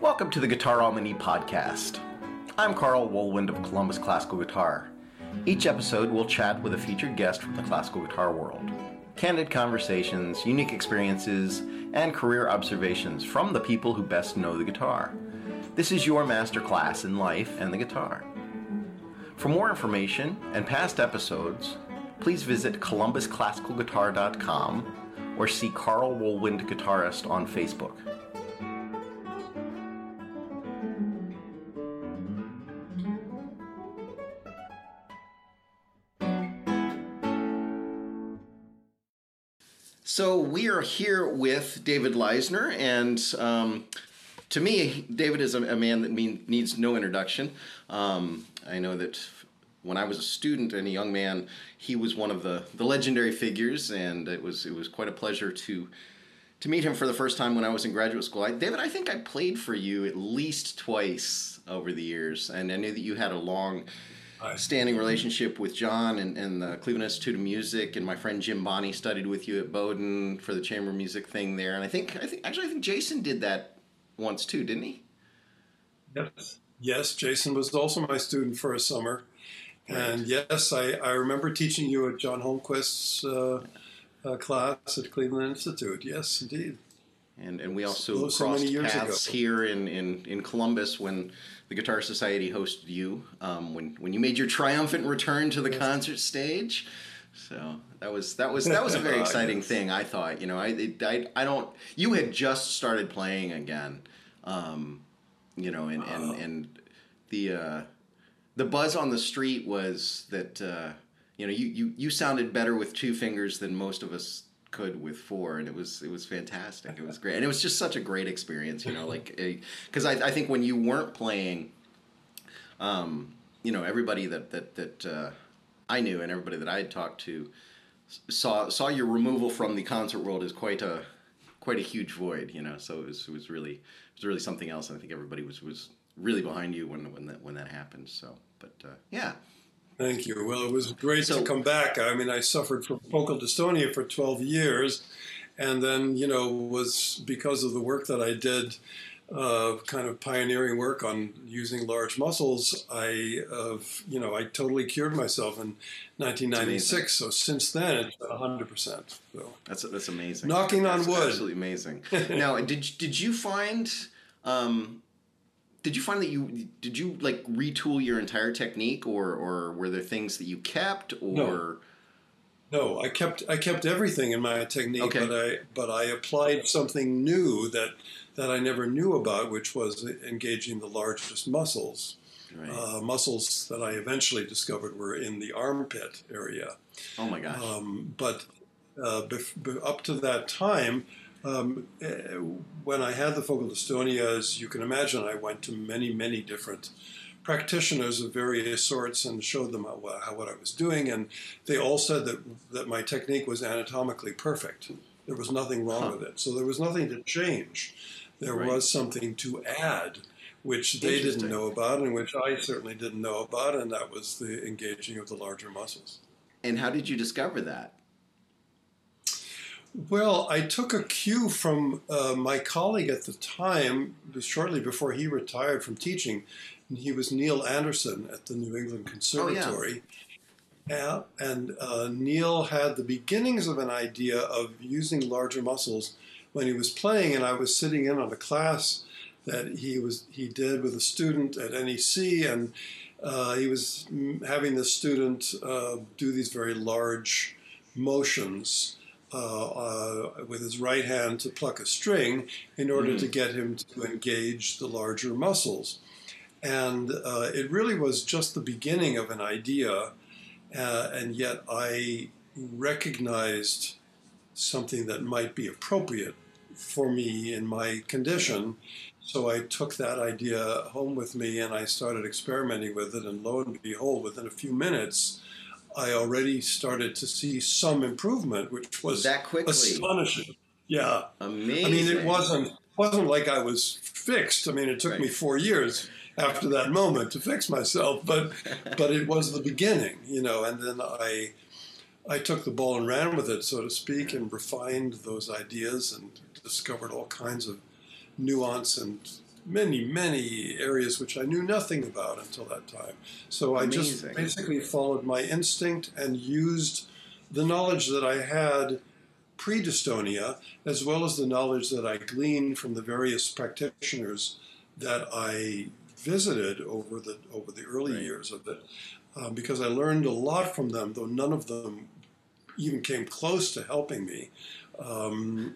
Welcome to the Guitar Almany podcast. I'm Carl Woolwind of Columbus Classical Guitar. Each episode we'll chat with a featured guest from the classical guitar world. Candid conversations, unique experiences, and career observations from the people who best know the guitar. This is your masterclass in life and the guitar. For more information and past episodes, please visit columbusclassicalguitar.com or see Carl Woolwind Guitarist on Facebook. So we are here with David Leisner, and um, to me, David is a, a man that mean, needs no introduction. Um, I know that when I was a student and a young man, he was one of the, the legendary figures, and it was it was quite a pleasure to to meet him for the first time when I was in graduate school. I, David, I think I played for you at least twice over the years, and I knew that you had a long standing relationship with John and, and the Cleveland Institute of Music, and my friend Jim Bonney studied with you at Bowdoin for the chamber music thing there. And I think, I think actually, I think Jason did that once too, didn't he? Yes, yes. Jason was also my student for a summer. And yes, I, I remember teaching you at John Holmquist's uh, uh, class at Cleveland Institute. Yes, indeed. And and we also so crossed paths ago. here in, in, in Columbus when the Guitar Society hosted you um, when when you made your triumphant return to the yes. concert stage. So that was that was that was a very exciting yes. thing. I thought, you know, I, I I don't. You had just started playing again, um, you know, and and, and the uh, the buzz on the street was that uh, you know you, you you sounded better with two fingers than most of us could with four and it was it was fantastic. It was great. And it was just such a great experience you know like because I, I think when you weren't playing um you know everybody that that that uh, i knew and everybody that i had talked to saw saw your removal from the concert world as quite a quite a huge void you know? So it was, it was really it was really something else and i think everybody was was really behind you when when that when that happened so but uh, yeah Thank you. Well, it was great so, to come back. I mean, I suffered from focal dystonia for 12 years, and then, you know, was because of the work that I did, uh, kind of pioneering work on using large muscles, I, uh, you know, I totally cured myself in 1996. So since then, it's 100%. So that's that's amazing. Knocking that's on wood. Absolutely amazing. now, did did you find? Um, did you find that you did you like retool your entire technique or or were there things that you kept or? No, no I kept I kept everything in my technique okay. but I but I applied something new that that I never knew about which was engaging the largest muscles. Right. uh, muscles that I eventually discovered were in the armpit area. Oh my gosh. Um, but uh, bef- up to that time um, eh, when I had the focal dystonia, as you can imagine, I went to many, many different practitioners of various sorts and showed them how, how, what I was doing, and they all said that that my technique was anatomically perfect. There was nothing wrong huh. with it, so there was nothing to change. There right. was something to add, which they didn't know about, and which I certainly didn't know about, and that was the engaging of the larger muscles. And how did you discover that? Well, I took a cue from uh, my colleague at the time, shortly before he retired from teaching. And he was Neil Anderson at the New England Conservatory. Oh, yeah. and uh, Neil had the beginnings of an idea of using larger muscles when he was playing, and I was sitting in on a class that he was he did with a student at NEC, and uh, he was having the student uh, do these very large motions uh, uh, with his right hand to pluck a string in order mm-hmm. to get him to engage the larger muscles. And uh, it really was just the beginning of an idea, uh, and yet I recognized something that might be appropriate for me in my condition. So I took that idea home with me and I started experimenting with it. And lo and behold, within a few minutes, I already started to see some improvement, which was that quickly astonishing. Yeah, amazing. I mean, it wasn't wasn't like I was fixed. I mean, it took right. me four years after that moment to fix myself, but but it was the beginning, you know. And then I I took the ball and ran with it, so to speak, and refined those ideas and discovered all kinds of nuance and many, many areas which I knew nothing about until that time. So Amazing. I just basically followed my instinct and used the knowledge that I had pre dystonia, as well as the knowledge that I gleaned from the various practitioners that I visited over the over the early right. years of it, um, because I learned a lot from them, though none of them even came close to helping me. Um,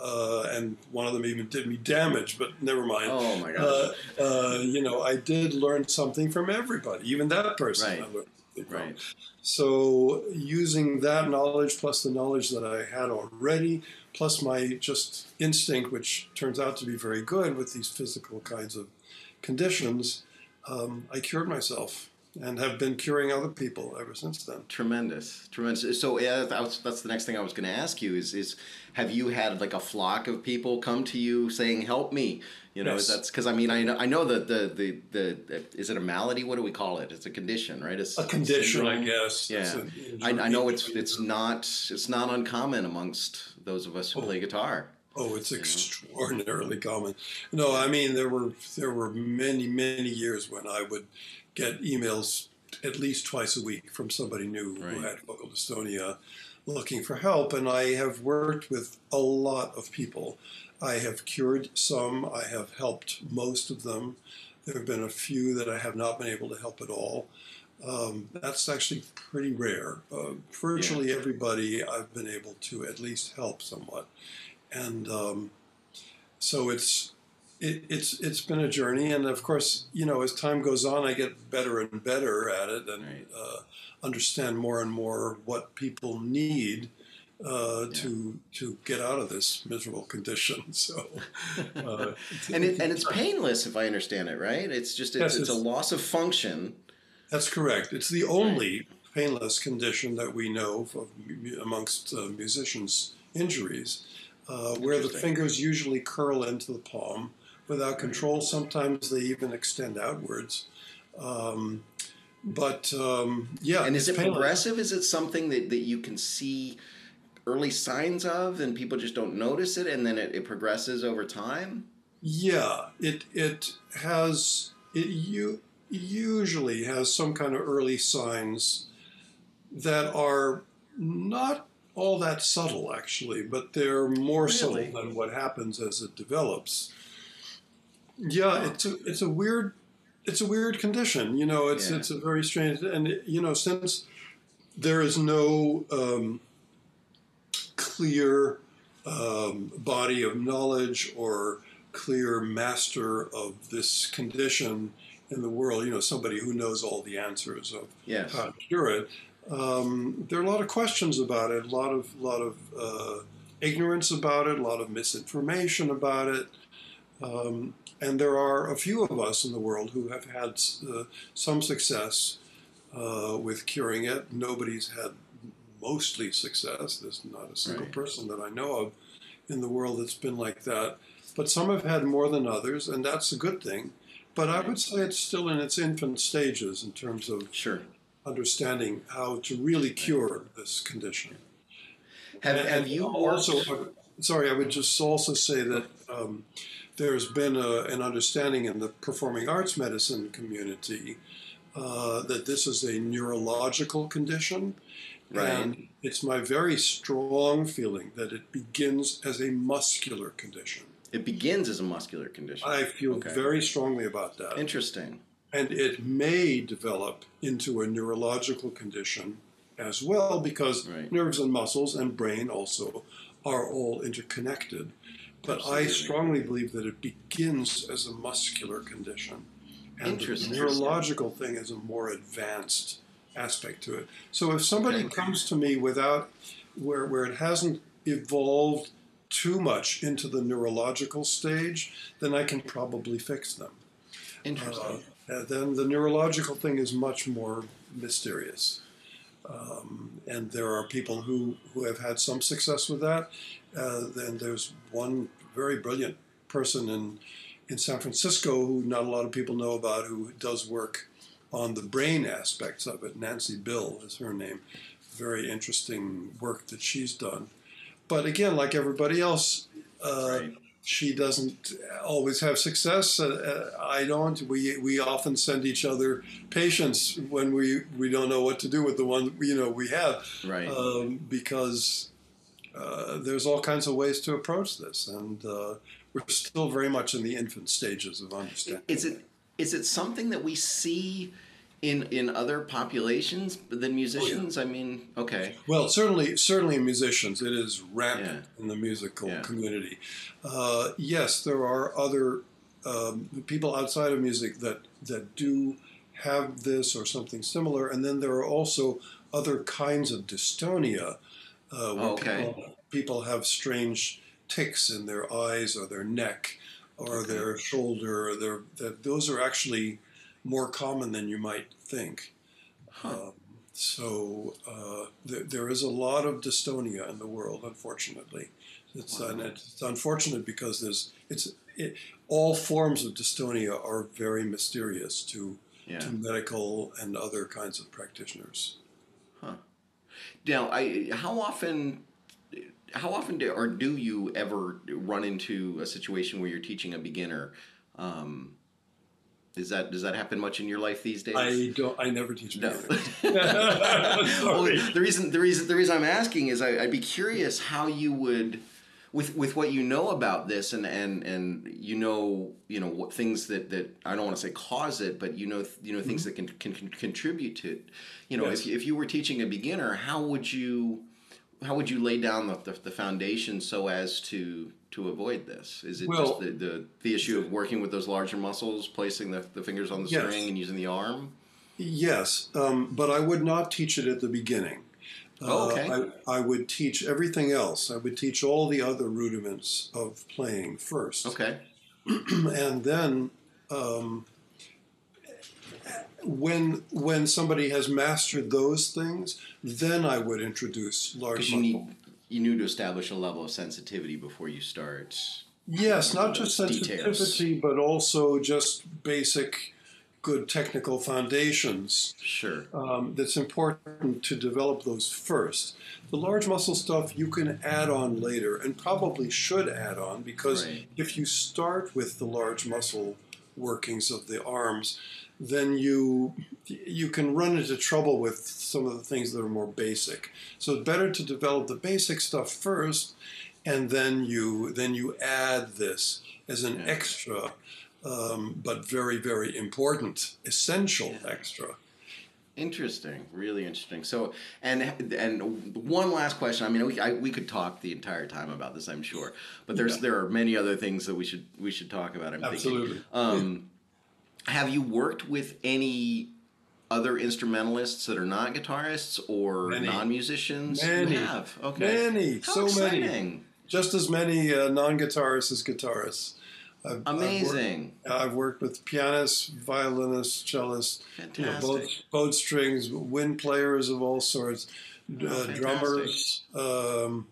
uh, and one of them even did me damage, but never mind. Oh my gosh! Uh, uh, you know, I did learn something from everybody, even that person. Right. Right. So using that knowledge plus the knowledge that I had already, plus my just instinct, which turns out to be very good with these physical kinds of conditions, um, I cured myself and have been curing other people ever since then. Tremendous, tremendous. So yeah, that's, that's the next thing I was going to ask you is is have you had like a flock of people come to you saying help me? You know, yes. that's because I mean I know I know that the, the the is it a malady? What do we call it? It's a condition, right? It's a condition, syndrome. I guess. Yeah, I, I know it's it's not it's not uncommon amongst those of us who oh. play guitar. Oh, it's extraordinarily common. No, I mean there were there were many many years when I would get emails at least twice a week from somebody new right. who had focal dystonia looking for help. And I have worked with a lot of people. I have cured some, I have helped most of them. There have been a few that I have not been able to help at all. Um, that's actually pretty rare. Uh, virtually yeah. everybody I've been able to at least help somewhat. And um, so it's it, it's it's been a journey, and of course, you know, as time goes on, I get better and better at it, and right. uh, understand more and more what people need uh, yeah. to to get out of this miserable condition. So, uh, and it, and it's painless, if I understand it right. It's just it's, yes, it's, it's, a loss of function. That's correct. It's the only right. painless condition that we know of amongst uh, musicians' injuries, uh, where the fingers usually curl into the palm without control. Sometimes they even extend outwards. Um, but um, yeah. And is it painless. progressive? Is it something that, that you can see early signs of and people just don't notice it and then it, it progresses over time? Yeah, it, it has, it you, usually has some kind of early signs that are not all that subtle actually, but they're more really? subtle than what happens as it develops. Yeah, it's a it's a weird it's a weird condition. You know, it's yeah. it's a very strange and you know since there is no um, clear um, body of knowledge or clear master of this condition in the world. You know, somebody who knows all the answers of yes. how to cure it. Um, there are a lot of questions about it, a lot of lot of uh, ignorance about it, a lot of misinformation about it. Um, and there are a few of us in the world who have had uh, some success uh, with curing it. Nobody's had mostly success. There's not a single right. person that I know of in the world that's been like that. But some have had more than others, and that's a good thing. But I would say it's still in its infant stages in terms of sure. understanding how to really cure this condition. Have, and, have you also? Sorry, I would just also say that um, there's been a, an understanding in the performing arts medicine community uh, that this is a neurological condition. Right. And it's my very strong feeling that it begins as a muscular condition. It begins as a muscular condition. I feel okay. very strongly about that. Interesting. And it may develop into a neurological condition as well because right. nerves and muscles and brain also are all interconnected. But I strongly believe that it begins as a muscular condition. And the neurological thing is a more advanced aspect to it. So if somebody okay. comes to me without, where, where it hasn't evolved too much into the neurological stage, then I can probably fix them. Interesting. Uh, then the neurological thing is much more mysterious. Um, and there are people who, who have had some success with that. Uh, then there's one very brilliant person in in San Francisco who not a lot of people know about who does work on the brain aspects of it. Nancy Byl is her name. very interesting work that she's done. But again, like everybody else, uh, right. she doesn't always have success. Uh, uh, I don't. We we often send each other patients when we we don't know what to do with the one you know we have, right? Um, because uh, there's all kinds of ways to approach this, and uh, we're still very much in the infant stages of understanding. Is it is it something that we see? in in other populations than musicians? Oh, yeah. I mean, okay. Well, certainly, certainly musicians. It is rampant yeah. in the musical yeah. community. Uh, yes, there are other um, people outside of music that that do have this or something similar, and then there are also other kinds of dystonia. Uh, where okay. people, people have strange tics in their eyes or their neck or okay. their shoulder. Or their that those are actually more common than you might think. Huh. Um, so uh, th- there is a lot of dystonia in the world, unfortunately. It's, wow. it's unfortunate because there's it's it, all forms of dystonia are very mysterious to yeah. to medical and other kinds of practitioners. Huh. Now, I how often how often do, or do you ever run into a situation where you're teaching a beginner um, is that does that happen much in your life these days? I don't. I never teach. No. well, the reason the reason the reason I'm asking is I, would be curious how you would, with with what you know about this and and and you know you know what things that that I don't want to say cause it, but you know you know things mm-hmm. that can, can, can contribute to it. You know, yes. if if you were teaching a beginner, how would you how would you lay down the, the, the foundation so as to to avoid this? Is it well, just the, the, the issue of working with those larger muscles, placing the, the fingers on the yes. string and using the arm? Yes, um, but I would not teach it at the beginning. Oh, okay. Uh, I, I, would teach everything else. I would teach all the other rudiments of playing first. Okay. and then um, when when somebody has mastered those things, then I would introduce large muscle. Need, you need to establish a level of sensitivity before you start. Yes, not just sensitivity, details. but also just basic good technical foundations. Sure. Um, that's important to develop those first. The large muscle stuff you can add on later and probably should add on because right. if you start with the large muscle workings of the arms, then you you can run into trouble with some of the things that are more basic. So it's better to develop the basic stuff first, and then you then you add this as an extra, um, but very very important, essential yeah. extra. Interesting, really interesting. So, and and one last question. I mean, we I, we could talk the entire time about this, I'm sure, but there's yeah. there are many other things that we should we should talk about. I'm Absolutely. Thinking. Um, have you worked with any other instrumentalists that are not guitarists or many. non-musicians? Many. You have. Okay. Many. How so exciting. many. Just as many uh, non-guitarists as guitarists. I've, Amazing. I've worked, I've worked, with pianists, violinists, cellists, you know, both, both strings, wind players of all sorts, oh, uh, drummers. Um,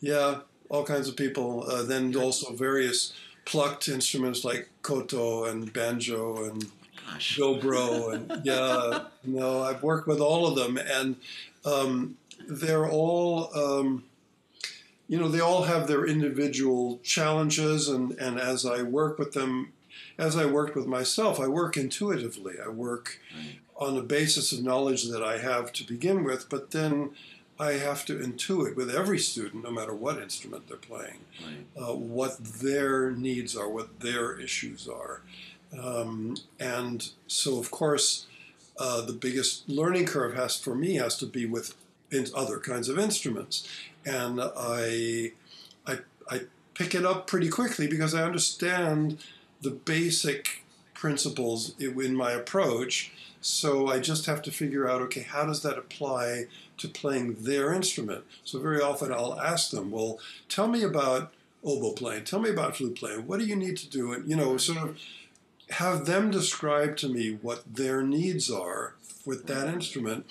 yeah, all kinds of people. Uh, then also various plucked instruments like koto and banjo and Gosh. dobro and yeah no i've worked with all of them and um, they're all um, you know they all have their individual challenges and and as i work with them as i worked with myself i work intuitively i work right. on the basis of knowledge that i have to begin with but then I have to intuit with every student, no matter what instrument they're playing, right. uh, what their needs are, what their issues are. Um, and so, of course, uh, the biggest learning curve has for me has to be with other kinds of instruments, and I, I, I pick it up pretty quickly because I understand the basic principles in my approach. So I just have to figure out, okay, how does that apply to playing their instrument. So very often I'll ask them, well, tell me about oboe playing, tell me about flute playing, what do you need to do? And, you know, sort of have them describe to me what their needs are with that instrument.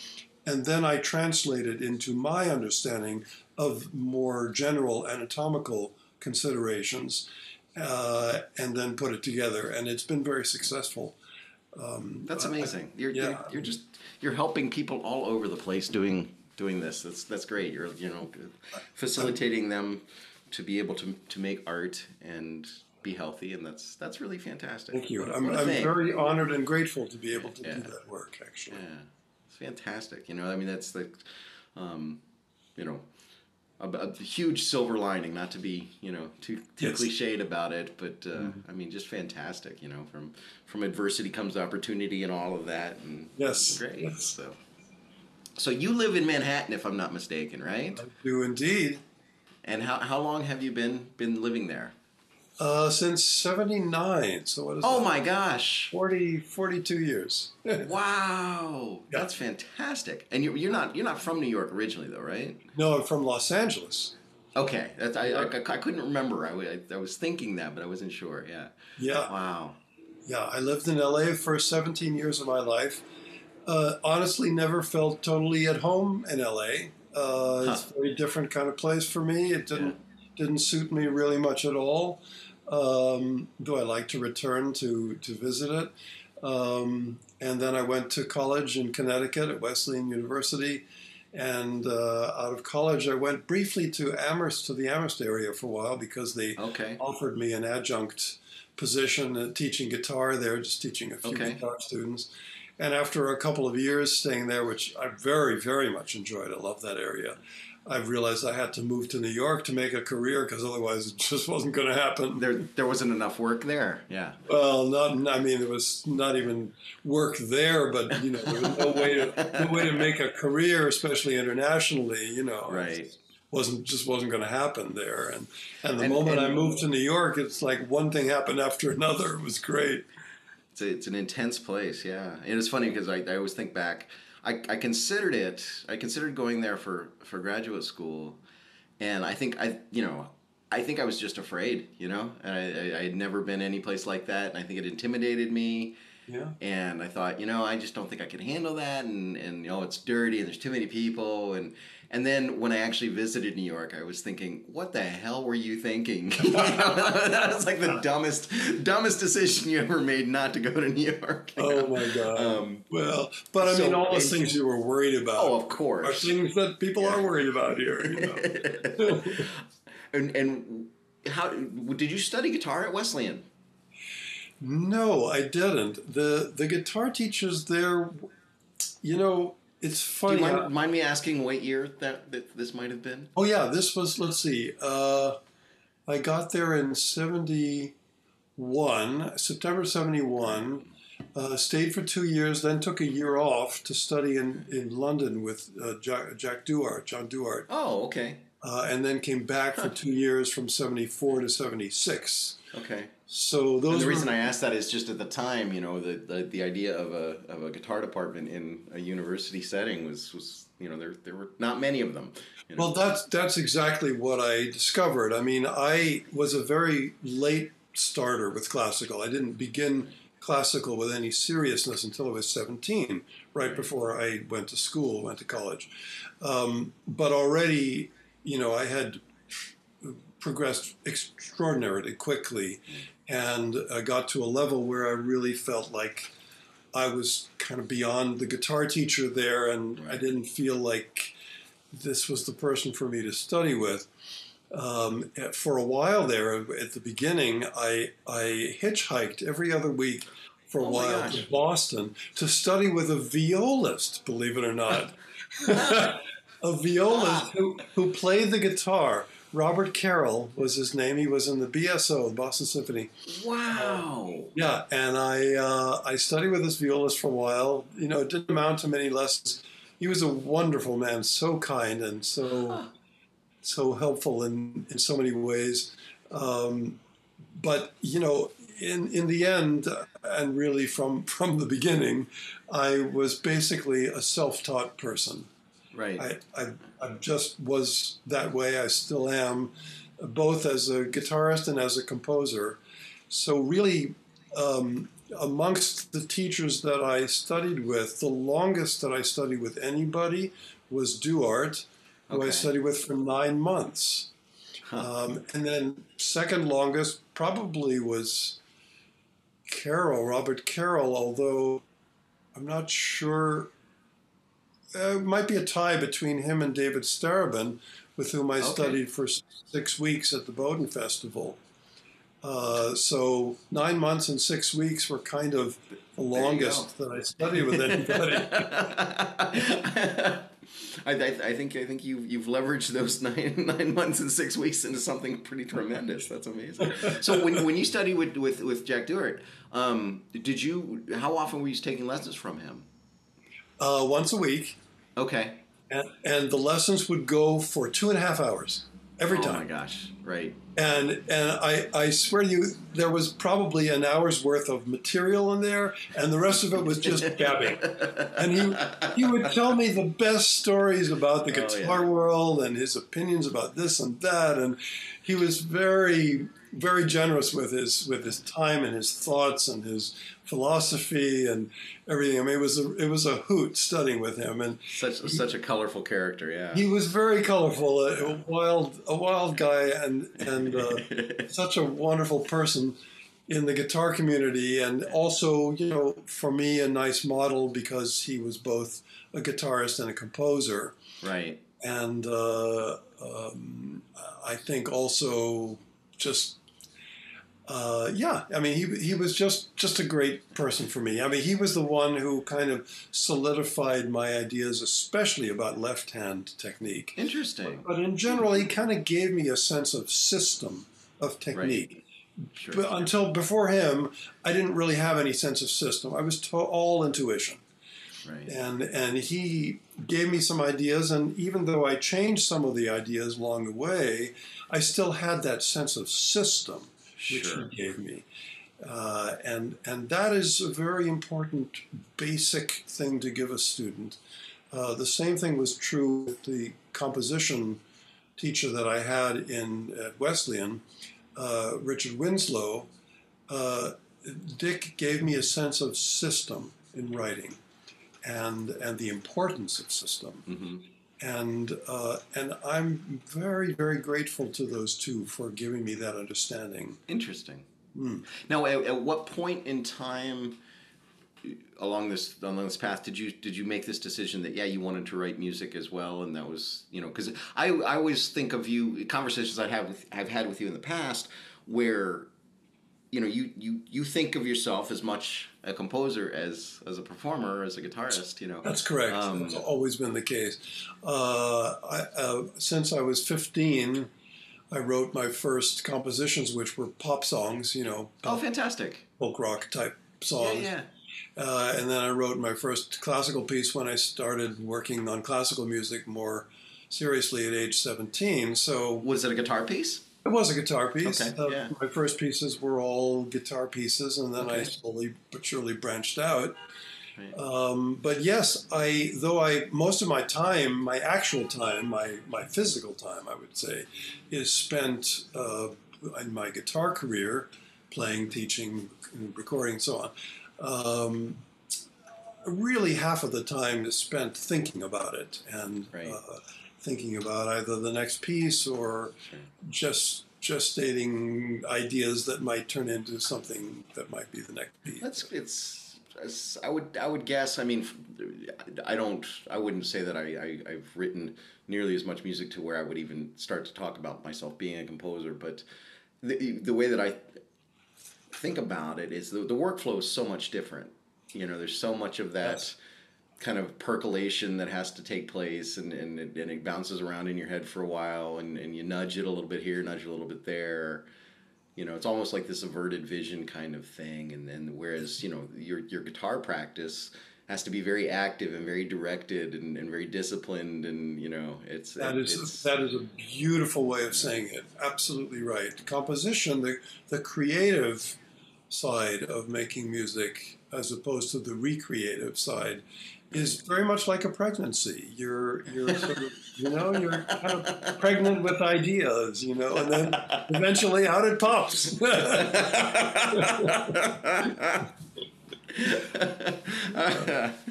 And then I translate it into my understanding of more general anatomical considerations uh, and then put it together. And it's been very successful. Um, That's amazing. You're, yeah. you're, you're just you're helping people all over the place doing doing this. That's that's great. You're you know facilitating them to be able to to make art and be healthy, and that's that's really fantastic. Thank you. I'm, I'm very honored and grateful to be able to yeah. do that work. Actually, yeah, it's fantastic. You know, I mean, that's the, um, you know, a, a, huge silver lining. Not to be you know too too yes. cliched about it, but uh, mm-hmm. I mean, just fantastic. You know, from from adversity comes opportunity, and all of that. And yes, great. Yes. So, so you live in Manhattan, if I'm not mistaken, right? I do indeed. And how how long have you been been living there? Uh, since 79. So what is Oh that? my gosh. 40, 42 years. wow. Yeah. That's fantastic. And you're, you're not you're not from New York originally though, right? No, I'm from Los Angeles. Okay. That's, I, I, I couldn't remember. I, I, I was thinking that, but I wasn't sure. Yeah. Yeah. Wow. Yeah, I lived in LA for 17 years of my life. Uh, honestly, never felt totally at home in LA. Uh, huh. It's a very different kind of place for me. It didn't yeah. didn't suit me really much at all. Um, though I like to return to, to visit it. Um, and then I went to college in Connecticut at Wesleyan University. And uh, out of college, I went briefly to Amherst, to the Amherst area for a while because they okay. offered me an adjunct position uh, teaching guitar there, just teaching a few okay. guitar students. And after a couple of years staying there, which I very, very much enjoyed, I love that area. I realized I had to move to New York to make a career because otherwise it just wasn't going to happen. There, there wasn't enough work there. Yeah. Well, not. I mean, there was not even work there, but you know, there was no way to no way to make a career, especially internationally. You know, right. Wasn't just wasn't going to happen there, and and the and, moment and, I moved to New York, it's like one thing happened after another. It was great. It's a, it's an intense place, yeah. And it's funny because I, I always think back I, I considered it. I considered going there for, for graduate school, and I think I you know I think I was just afraid. You know, I, I, I had never been any place like that, and I think it intimidated me. Yeah. And I thought, you know, I just don't think I can handle that, and and you know, it's dirty, and there's too many people, and and then when I actually visited New York, I was thinking, what the hell were you thinking? that was like the dumbest, dumbest decision you ever made not to go to New York. Oh my God. Um, well, but I so, mean, all the things you were worried about. Oh, of course. Are things that people yeah. are worried about here. You know? and, and how did you study guitar at Wesleyan? No, I didn't. the The guitar teachers there, you know, it's funny. Do you mind, mind, me asking what year that, that this might have been? Oh yeah, this was. Let's see. Uh, I got there in seventy one, September seventy one. Uh, stayed for two years, then took a year off to study in, in London with uh, Jack, Jack Duarte, John Duarte. Oh, okay. Uh, and then came back for two years from 74 to 76. Okay. So those. And the were, reason I asked that is just at the time, you know, the, the, the idea of a of a guitar department in a university setting was was you know there there were not many of them. You know? Well, that's that's exactly what I discovered. I mean, I was a very late starter with classical. I didn't begin classical with any seriousness until I was 17, right before I went to school, went to college. Um, but already, you know, I had progressed extraordinarily quickly and uh, got to a level where I really felt like I was kind of beyond the guitar teacher there, and. I didn't feel like this was the person for me to study with. Um, for a while there, at the beginning, I I hitchhiked every other week for a oh while to Boston to study with a violist. Believe it or not, a violist who who played the guitar Robert Carroll was his name. He was in the BSO, the Boston Symphony. Wow. Yeah, and I uh, I studied with this violist for a while. You know, it didn't amount to many lessons. He was a wonderful man, so kind and so huh. so helpful in in so many ways. Um, but you know, in in the end, and really from from the beginning, I was basically a self taught person. Right. I, I, I just was that way. I still am, both as a guitarist and as a composer. So, really, um, amongst the teachers that I studied with, the longest that I studied with anybody was Duarte, who okay. I studied with for nine months. Huh. Um, and then, second longest probably was Carroll, Robert Carroll, although I'm not sure uh, might be a tie between him and David Starobin, with whom I okay. studied for six weeks at the Bowdoin Festival. Uh, so nine months and six weeks were kind of the longest that I studied with anybody. I, I, I, think I think you you've leveraged those nine nine months and six weeks into something pretty tremendous. That's amazing. So when, when you studied with, with, with Jack Duarte, um, did you how often were you taking lessons from him? Uh, once a week. Okay. And, and the lessons would go for two and a half hours every time. Oh my gosh! Right. And and I I swear to you, there was probably an hour's worth of material in there, and the rest of it was just gabbing. and he he would tell me the best stories about the guitar oh, yeah. world and his opinions about this and that, and he was very very generous with his with his time and his thoughts and his philosophy and everything. I mean, it was a, it was a hoot studying with him, and such he, such a colorful character. Yeah, he was very colorful, a, a wild a wild guy, and and uh, such a wonderful person in the guitar community, and also you know for me a nice model because he was both a guitarist and a composer. Right. And uh, um, I think also just uh, yeah, I mean, he he was just just a great person for me. I mean, he was the one who kind of solidified my ideas, especially about left hand technique. Interesting. But, but, in general, he kind of gave me a sense of system of technique. Right. Sure, but until before him, I didn't really have any sense of system. I was to- all intuition. Right. And and he gave me some ideas, and even though I changed some of the ideas along the way, I still had that sense of system which sure. he gave me. Uh, and and that is a very important basic thing to give a student. Uh, the same thing was true with the composition teacher that I had in at Wesleyan, uh, Richard Winslow. Uh, Dick gave me a sense of system in writing, and and the importance of system. Mm-hmm and uh, and I'm very very grateful to those two for giving me that understanding. Interesting. Mm. Now, at, at, what point in time along this along this path did you did you make this decision that yeah you wanted to write music as well and that was you know because I I always think of you conversations I have with have had with you in the past where you know you you you think of yourself as much a composer as as a performer as a guitarist you know. That's correct. Um, that's always been the case. Uh, I, uh, since i was 15 i wrote my first compositions which were pop songs you know. Oh fantastic. Folk rock type songs. Yeah, yeah. Uh, and then i wrote my first classical piece when i started working on classical music more seriously at age 17 so was it a guitar piece it was a guitar piece. Okay, uh, yeah. My first pieces were all guitar pieces, and then okay. I slowly but surely branched out. Right. Um, but yes, I though I most of my time, my actual time, my my physical time, I would say, is spent uh, in my guitar career, playing, teaching, recording, and so on. Um, really, half of the time is spent thinking about it and. Right. Uh, thinking about either the next piece or sure. just gestating ideas that might turn into something that might be the next piece. That's it's. I would I would guess. I mean, I don't. I wouldn't say that I, I have written nearly as much music to where I would even start to talk about myself being a composer. But the the way that I think about it is the the workflow is so much different. You know, there's so much of that. Yes kind of percolation that has to take place and, and, it, and it bounces around in your head for a while and, and you nudge it a little bit here, nudge it a little bit there. You know, it's almost like this averted vision kind of thing. And then whereas, you know, your, your guitar practice has to be very active and very directed and, and very disciplined and you know it's that is it's, that is a beautiful way of saying it absolutely right composition the the creative side of making music as opposed to the recreative side is very much like a pregnancy. You're you're sort of you know you're kind of pregnant with ideas, you know, and then eventually out it pops.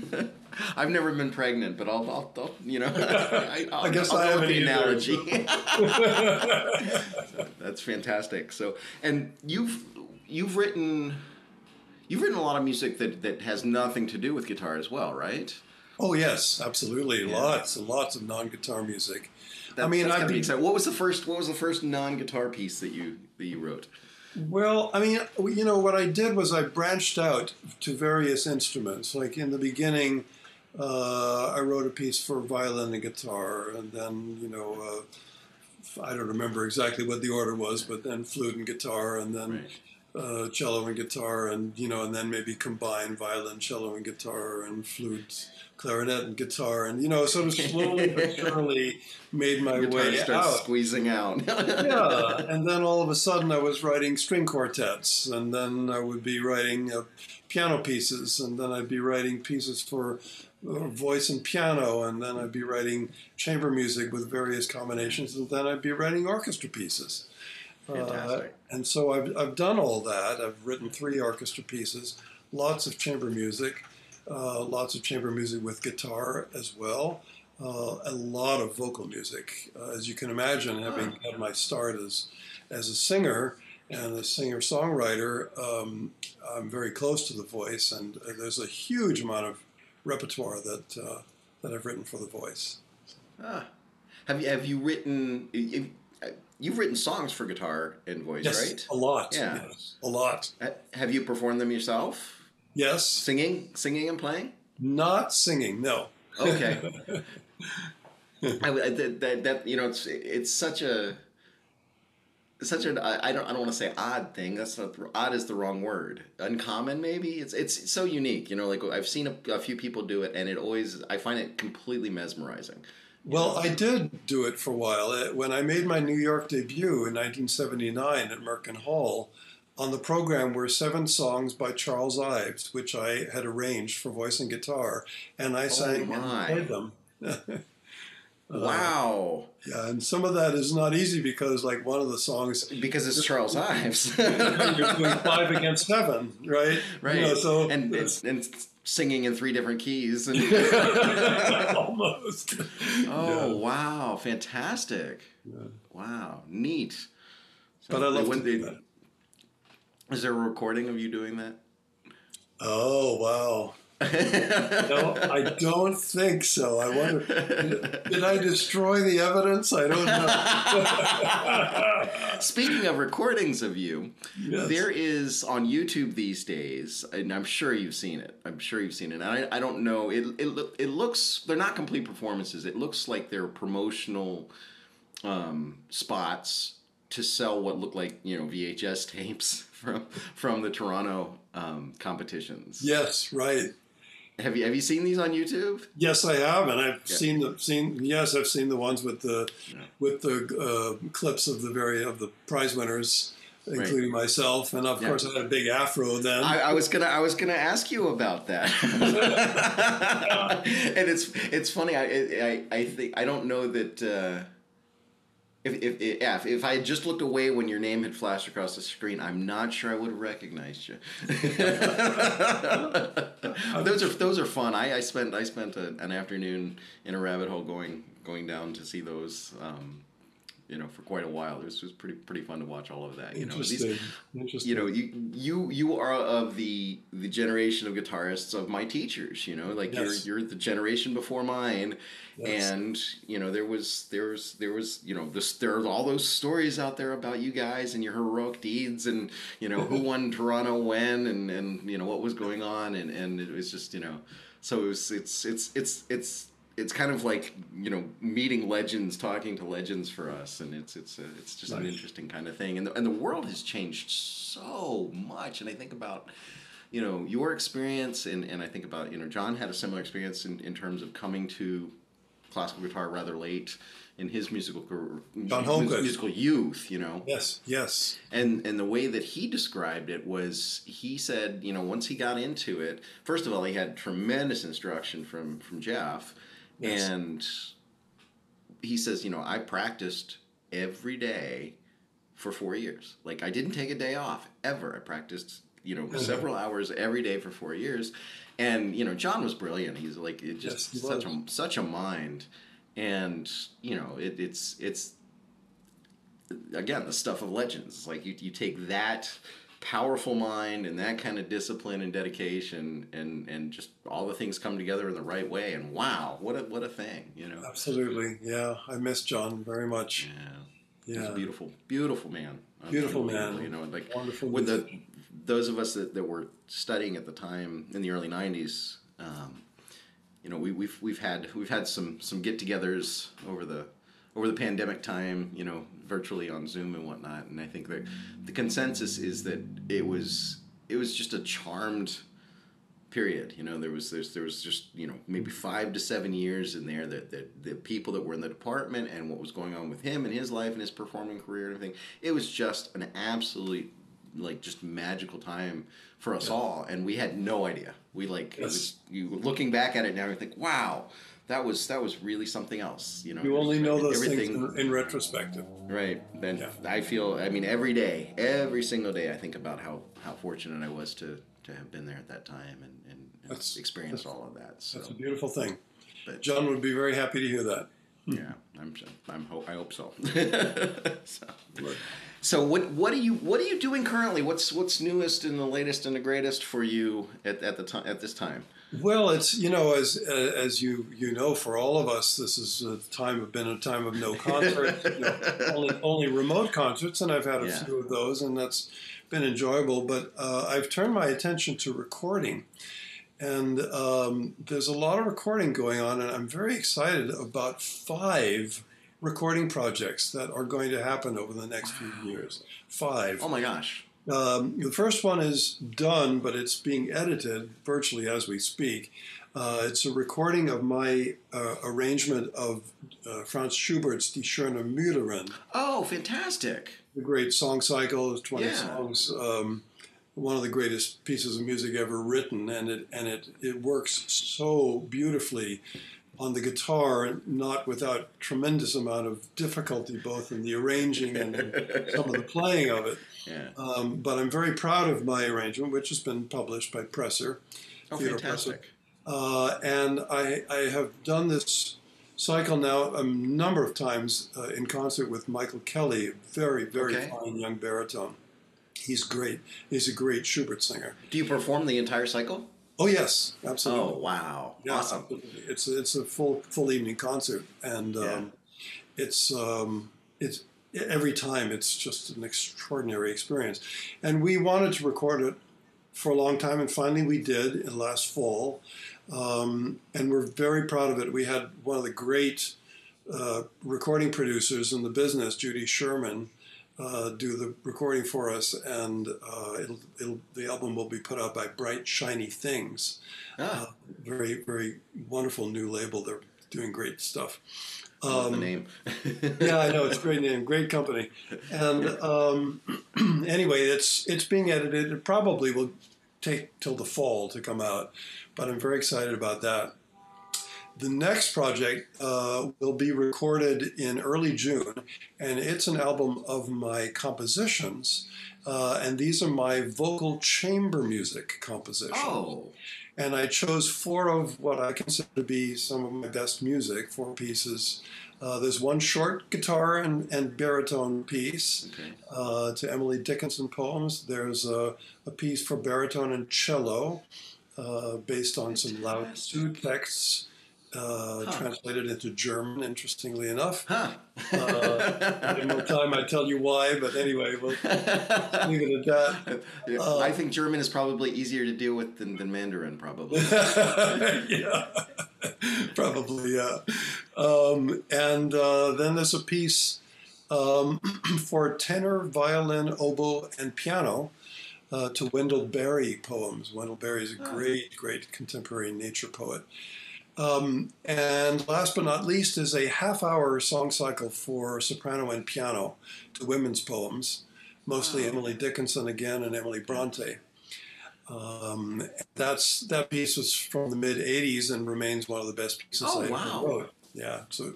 I've never been pregnant, but I'll, I'll, I'll you know, I, I'll, I guess I'll I have the analogy. That's fantastic. So, and you've you've written You've written a lot of music that, that has nothing to do with guitar as well, right? Oh yes, absolutely. Yeah. Lots and lots of non-guitar music. That, I mean, I be. What was the first? What was the first non-guitar piece that you that you wrote? Well, I mean, you know, what I did was I branched out to various instruments. Like in the beginning, uh, I wrote a piece for violin and guitar, and then you know. Uh, I don't remember exactly what the order was, but then flute and guitar, and then right uh, cello and guitar, and you know, and then maybe combine violin, cello, and guitar, and flute, clarinet, and guitar, and you know, sort of slowly but surely made my guitar way starts out. squeezing out. yeah, and then all of a sudden, I was writing string quartets, and then I would be writing uh, piano pieces, and then I'd be writing pieces for uh, voice and piano, and then I'd be writing chamber music with various combinations, and then I'd be writing orchestra pieces. Uh, and so I've, I've done all that. I've written three orchestra pieces, lots of chamber music, uh, lots of chamber music with guitar as well, uh, a lot of vocal music. Uh, as you can imagine, having had my start as, as a singer and a singer songwriter, um, I'm very close to the voice, and uh, there's a huge amount of repertoire that, uh, that I've written for the voice. Ah. Have you, have you written? You've written songs for guitar and voice, yes, right? A lot. Yeah, yes, a lot. Uh, have you performed them yourself? Yes. Singing, singing, and playing. Not singing, no. Okay. I, that, that, that, you know it's it's such a such an I, I don't I don't want to say odd thing. That's not odd is the wrong word. Uncommon maybe. It's it's so unique. You know, like I've seen a, a few people do it, and it always I find it completely mesmerizing. Well, I did do it for a while. Uh, when I made my New York debut in 1979 at Merkin Hall, on the program were seven songs by Charles Ives, which I had arranged for voice and guitar, and I oh sang and played them. wow. Uh, yeah, and some of that is not easy because, like, one of the songs because it's Charles Ives. you're doing five against seven, right? Right. You know, so and it's and singing in three different keys. And Almost. Oh yeah. wow! Fantastic. Yeah. Wow, neat. So but I love when they, that. Is there a recording of you doing that? Oh wow! No, I don't think so. I wonder, did I destroy the evidence? I don't know. Speaking of recordings of you, yes. there is on YouTube these days, and I'm sure you've seen it. I'm sure you've seen it. And I, I don't know. It, it, it looks, they're not complete performances. It looks like they're promotional um, spots to sell what look like, you know, VHS tapes from, from the Toronto um, competitions. Yes, right. Have you have you seen these on YouTube? Yes, I have, and I've yeah. seen the seen. Yes, I've seen the ones with the yeah. with the uh, clips of the very of the prize winners, including right. myself, and of yeah. course I had a big afro then. I, I, was gonna I was gonna ask you about that, and it's it's funny. I I I think I don't know that. Uh, if, if, if, yeah, if, if I had just looked away when your name had flashed across the screen, I'm not sure I would have recognized you. those are those are fun. I, I spent I spent a, an afternoon in a rabbit hole going going down to see those. Um, you know, for quite a while. It was, was pretty pretty fun to watch all of that. You know, These, Interesting. You know, you you you are of the the generation of guitarists of my teachers. You know, like yes. you're you're the generation before mine, yes. and you know there was there was there was you know this there are all those stories out there about you guys and your heroic deeds and you know who won Toronto when and and you know what was going on and and it was just you know so it was it's it's it's it's it's kind of like you know meeting legends, talking to legends for us, and it's it's a, it's just nice. an interesting kind of thing. And the, and the world has changed so much. And I think about you know your experience, and, and I think about you know John had a similar experience in, in terms of coming to classical guitar rather late in his musical John Holmquist. musical youth, you know. Yes, yes. And and the way that he described it was he said, you know, once he got into it, first of all, he had tremendous instruction from from Jeff, Yes. And he says, you know, I practiced every day for four years. Like I didn't take a day off ever. I practiced, you know, mm-hmm. several hours every day for four years. And you know, John was brilliant. He's like it just yes, such a such a mind, and you know, it, it's it's again the stuff of legends. Like you you take that powerful mind and that kind of discipline and dedication and and just all the things come together in the right way. And wow what a what a thing you know? Absolutely. Yeah i miss john very much. Yeah. Yeah He's a beautiful beautiful man. Beautiful man. you know like wonderful with the those of us that, that were studying at the time in the early 90s um, you know we, we've we've had we've had some some get-togethers over the over the pandemic time, you know, virtually on Zoom and whatnot. And I think that the consensus is that it was it was just a charmed period. You know, there was there's, there was just you know maybe five to seven years in there that, that the people that were in the department and what was going on with him and his life and his performing career and everything. It was just an absolute like just magical time for us yeah. all, and we had no idea. We like yes. was, you were looking back at it now, you think, wow that was that was really something else. You know, you only know those things in, retrospective, right? Then yeah. I feel. I mean, every day, every single day, I think about how how fortunate I was to to have been there at that time and and, and experienced all of that. So that's a beautiful thing. But John would be very happy to hear that. Yeah, I'm. I'm. I hope so. so. So what what are you what are you doing currently? What's what's newest and the latest and the greatest for you at, at the time at this time? Well, it's you know as as you you know for all of us, this is a time of been a time of no concert, you know, only only remote concerts, and I've had a yeah. few of those, and that's been enjoyable. But uh, I've turned my attention to recording, and um, there's a lot of recording going on, and I'm very excited about five recording projects that are going to happen over the next few years. Five. Oh my gosh. Um, the first one is done, but it's being edited virtually as we speak. Uh, it's a recording of my uh, arrangement of uh, Franz Schubert's Die Schöne Müllerin. Oh, fantastic! The great song cycle 20 yeah. songs. Um, one of the greatest pieces of music ever written, and it and it it works so beautifully on the guitar, not without tremendous amount of difficulty, both in the arranging and some of the playing of it. Yeah. Um, but I'm very proud of my arrangement, which has been published by Presser. Oh, Theodore fantastic. Presser. Uh, and I, I have done this cycle now a number of times uh, in concert with Michael Kelly, a very, very okay. fine young baritone. He's great. He's a great Schubert singer. Do you perform the entire cycle? Oh yes, absolutely. Oh wow, yeah, awesome! It's it's a full full evening concert, and um, it's um, it's every time it's just an extraordinary experience. And we wanted to record it for a long time, and finally we did in last fall. Um, and we're very proud of it. We had one of the great uh, recording producers in the business, Judy Sherman, uh, do the recording for us, and uh, it'll, it'll, the album will be put out by Bright Shiny Things. Ah. Uh, very, very wonderful new label. They're doing great stuff. Um, the name. yeah, I know it's a great name, great company. And um, anyway, it's it's being edited. It probably will take till the fall to come out, but I'm very excited about that. The next project uh, will be recorded in early June, and it's an album of my compositions, uh, and these are my vocal chamber music compositions. Oh. And I chose four of what I consider to be some of my best music, four pieces. Uh, there's one short guitar and, and baritone piece okay. uh, to Emily Dickinson poems. There's a, a piece for baritone and cello uh, based on some Lao Tzu texts uh, huh. translated into German, interestingly enough. Huh. uh, in more time, I tell you why, but anyway, we'll leave it at that. Yeah, uh, I think German is probably easier to deal with than, than Mandarin, probably. yeah, probably, yeah. Um, and uh, then there's a piece um, for tenor, violin, oboe, and piano. Uh, to Wendell Berry poems. Wendell Berry is a great, great contemporary nature poet. Um, and last but not least is a half hour song cycle for soprano and piano to women's poems, mostly wow. Emily Dickinson again and Emily Bronte. Um, that's that piece was from the mid '80s and remains one of the best pieces oh, I wow. ever wrote. Yeah, it's a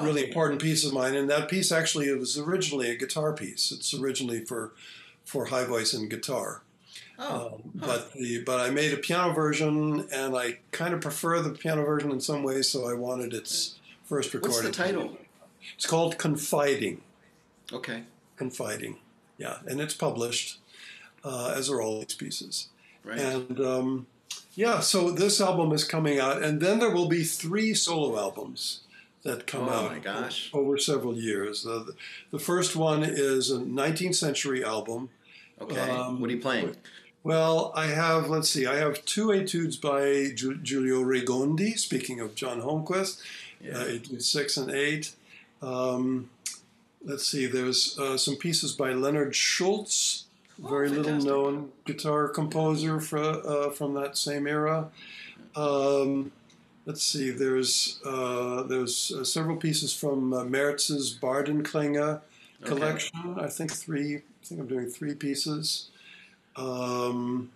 really important piece of mine. And that piece actually it was originally a guitar piece. It's originally for for high voice and guitar. Oh, um, but the but I made a piano version, and I kind of prefer the piano version in some ways, so I wanted its first recording. What's the title? It's called Confiding. Okay. Confiding, yeah, and it's published. uh, as are all these pieces. Right. And um, yeah, so this album is coming out, and then there will be three solo albums that come oh out my gosh. over several years. Uh, the first one is a 19th century album. Okay. Um, what are you playing? Well, I have, let's see, I have two etudes by Giulio Regondi, speaking of John Holmquist, yeah. uh, etude six and eight. Um, let's see, there's uh, some pieces by Leonard Schulz, oh, very little known guitar composer for, uh, from that same era. Um, let's see, there's uh, there's uh, several pieces from uh, Mertz's Bardenklänge collection. Okay. I think three. I think I'm doing three pieces. Um,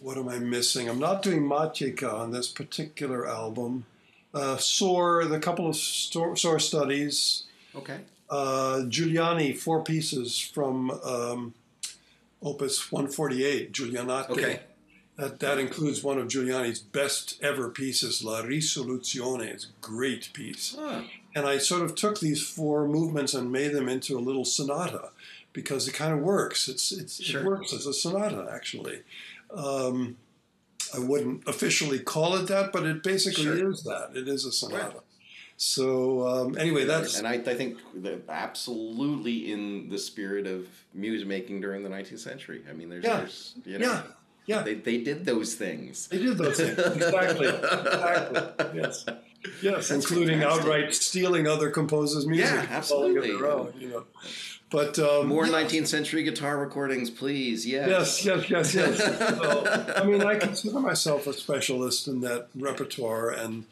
what am I missing? I'm not doing Matiegka on this particular album. Uh, Sor, the couple of Sor studies. Okay. Uh, Giuliani, four pieces from um, Opus 148, Giulianate. Okay. That, that includes one of Giuliani's best ever pieces, La Risoluzione. It's a great piece. Huh. And I sort of took these four movements and made them into a little sonata because it kind of works. It's, it's sure. it works as a sonata actually. Um, I wouldn't officially call it that, but it basically sure. is that. It is a sonata. Right. So um, anyway, that's and I, I think that absolutely in the spirit of music making during the 19th century. I mean, there's, yeah. there's you know, yeah. Yeah, they, they did those things. They did those things exactly. exactly. Yes. Yes, That's including fantastic. outright stealing other composers' music. Yeah, absolutely. Own, you know. But um, more. 19th century guitar recordings, please. Yes. Yes, yes, yes, yes. so, I mean, I consider myself a specialist in that repertoire, and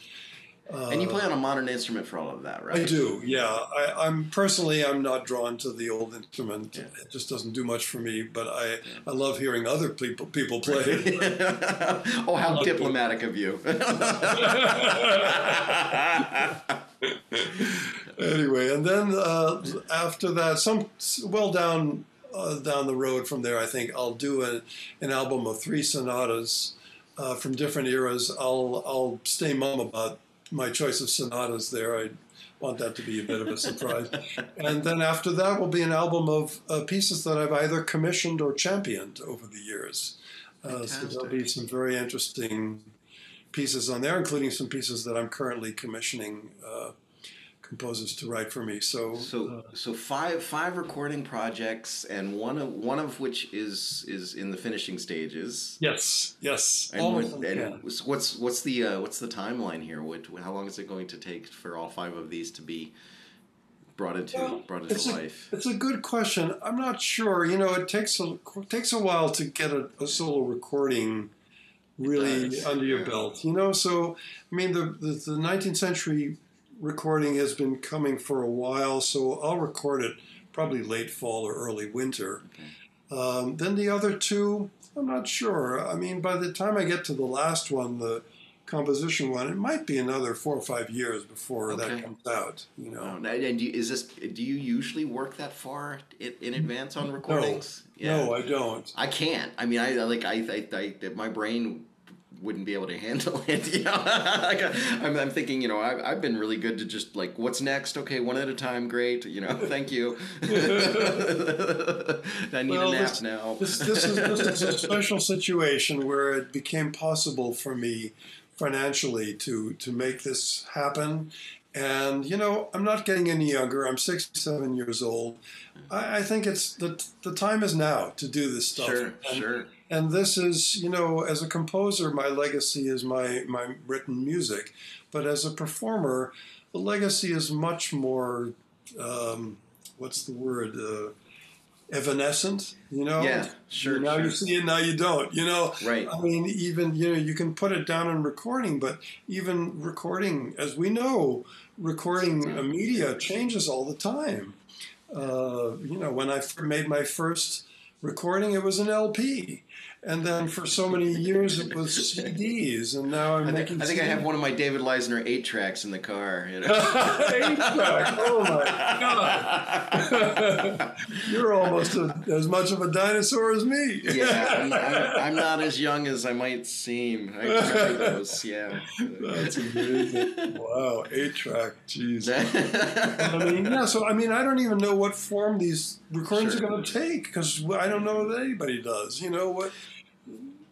uh, and you play on a modern instrument for all of that, right? I do. Yeah, I, am personally I'm not drawn to the old instrument. Yeah. It just doesn't do much for me. But I yeah. I love hearing other people people play. oh, how diplomatic of you. anyway, and then uh, after that, some well down uh, down the road from there, I think I'll do a, an album of three sonatas uh, from different eras. I'll I'll stay mum about my choice of sonatas there. I want that to be a bit of a surprise. and then after that will be an album of uh, pieces that I've either commissioned or championed over the years. Uh, so there'll be some very interesting pieces on there, including some pieces that I'm currently commissioning uh, composers to write for me. So so uh, so five five recording projects, and one of one of which is is in the finishing stages. Yes, yes. And, what, and what's what's the uh, what's the timeline here? What how long is it going to take for all five of these to be? Brought into well, brought into it's life. A, it's a good question. I'm not sure. You know, it takes a it takes a while to get a, a solo recording really under your belt. You know, so I mean, the, the, the 19th century recording has been coming for a while, so I'll record it probably late fall or early winter. Okay. Um, then the other two, I'm not sure. I mean, by the time I get to the last one, the composition one, it might be another four or five years before okay. that comes out. You know. Oh, and you, is this? Do you usually work that far in, in advance on recordings? No, yeah. no, I don't. I can't. I mean, I like I, I, I my brain wouldn't be able to handle it. You know, like I'm, I'm, thinking, you know, I've, I've been really good to just like, what's next? Okay, one at a time. Great. You know, thank you. I need well, a nap this, now. this, this, is, this is a special situation where it became possible for me financially to to make this happen. And you know, I'm not getting any younger. I'm 67 years old. I, I think it's the the time is now to do this stuff. Sure, and, sure and this is you know as a composer my legacy is my my written music. But as a performer the legacy is much more um, what's the word uh, evanescent you know? Yeah sure now sure. you see it now you don't you know? Right. I mean even you know you can put it down in recording but even recording as we know recording a media changes all the time. Uh, you know when i made my first recording it was an lp and then for so many years it was CDs, and now I'm I think, making. I think I have one of my David Leisner eight tracks in the car. You know? Eight track. Oh my god! You're almost a, as much of a dinosaur as me. yeah, I'm, I'm, I'm not as young as I might seem. I remember those. Yeah. That's amazing. Wow, eight track. Jeez. I mean, yeah. So I mean, I don't even know what form these recordings Sure. are going to take because I don't know that anybody does. You know what?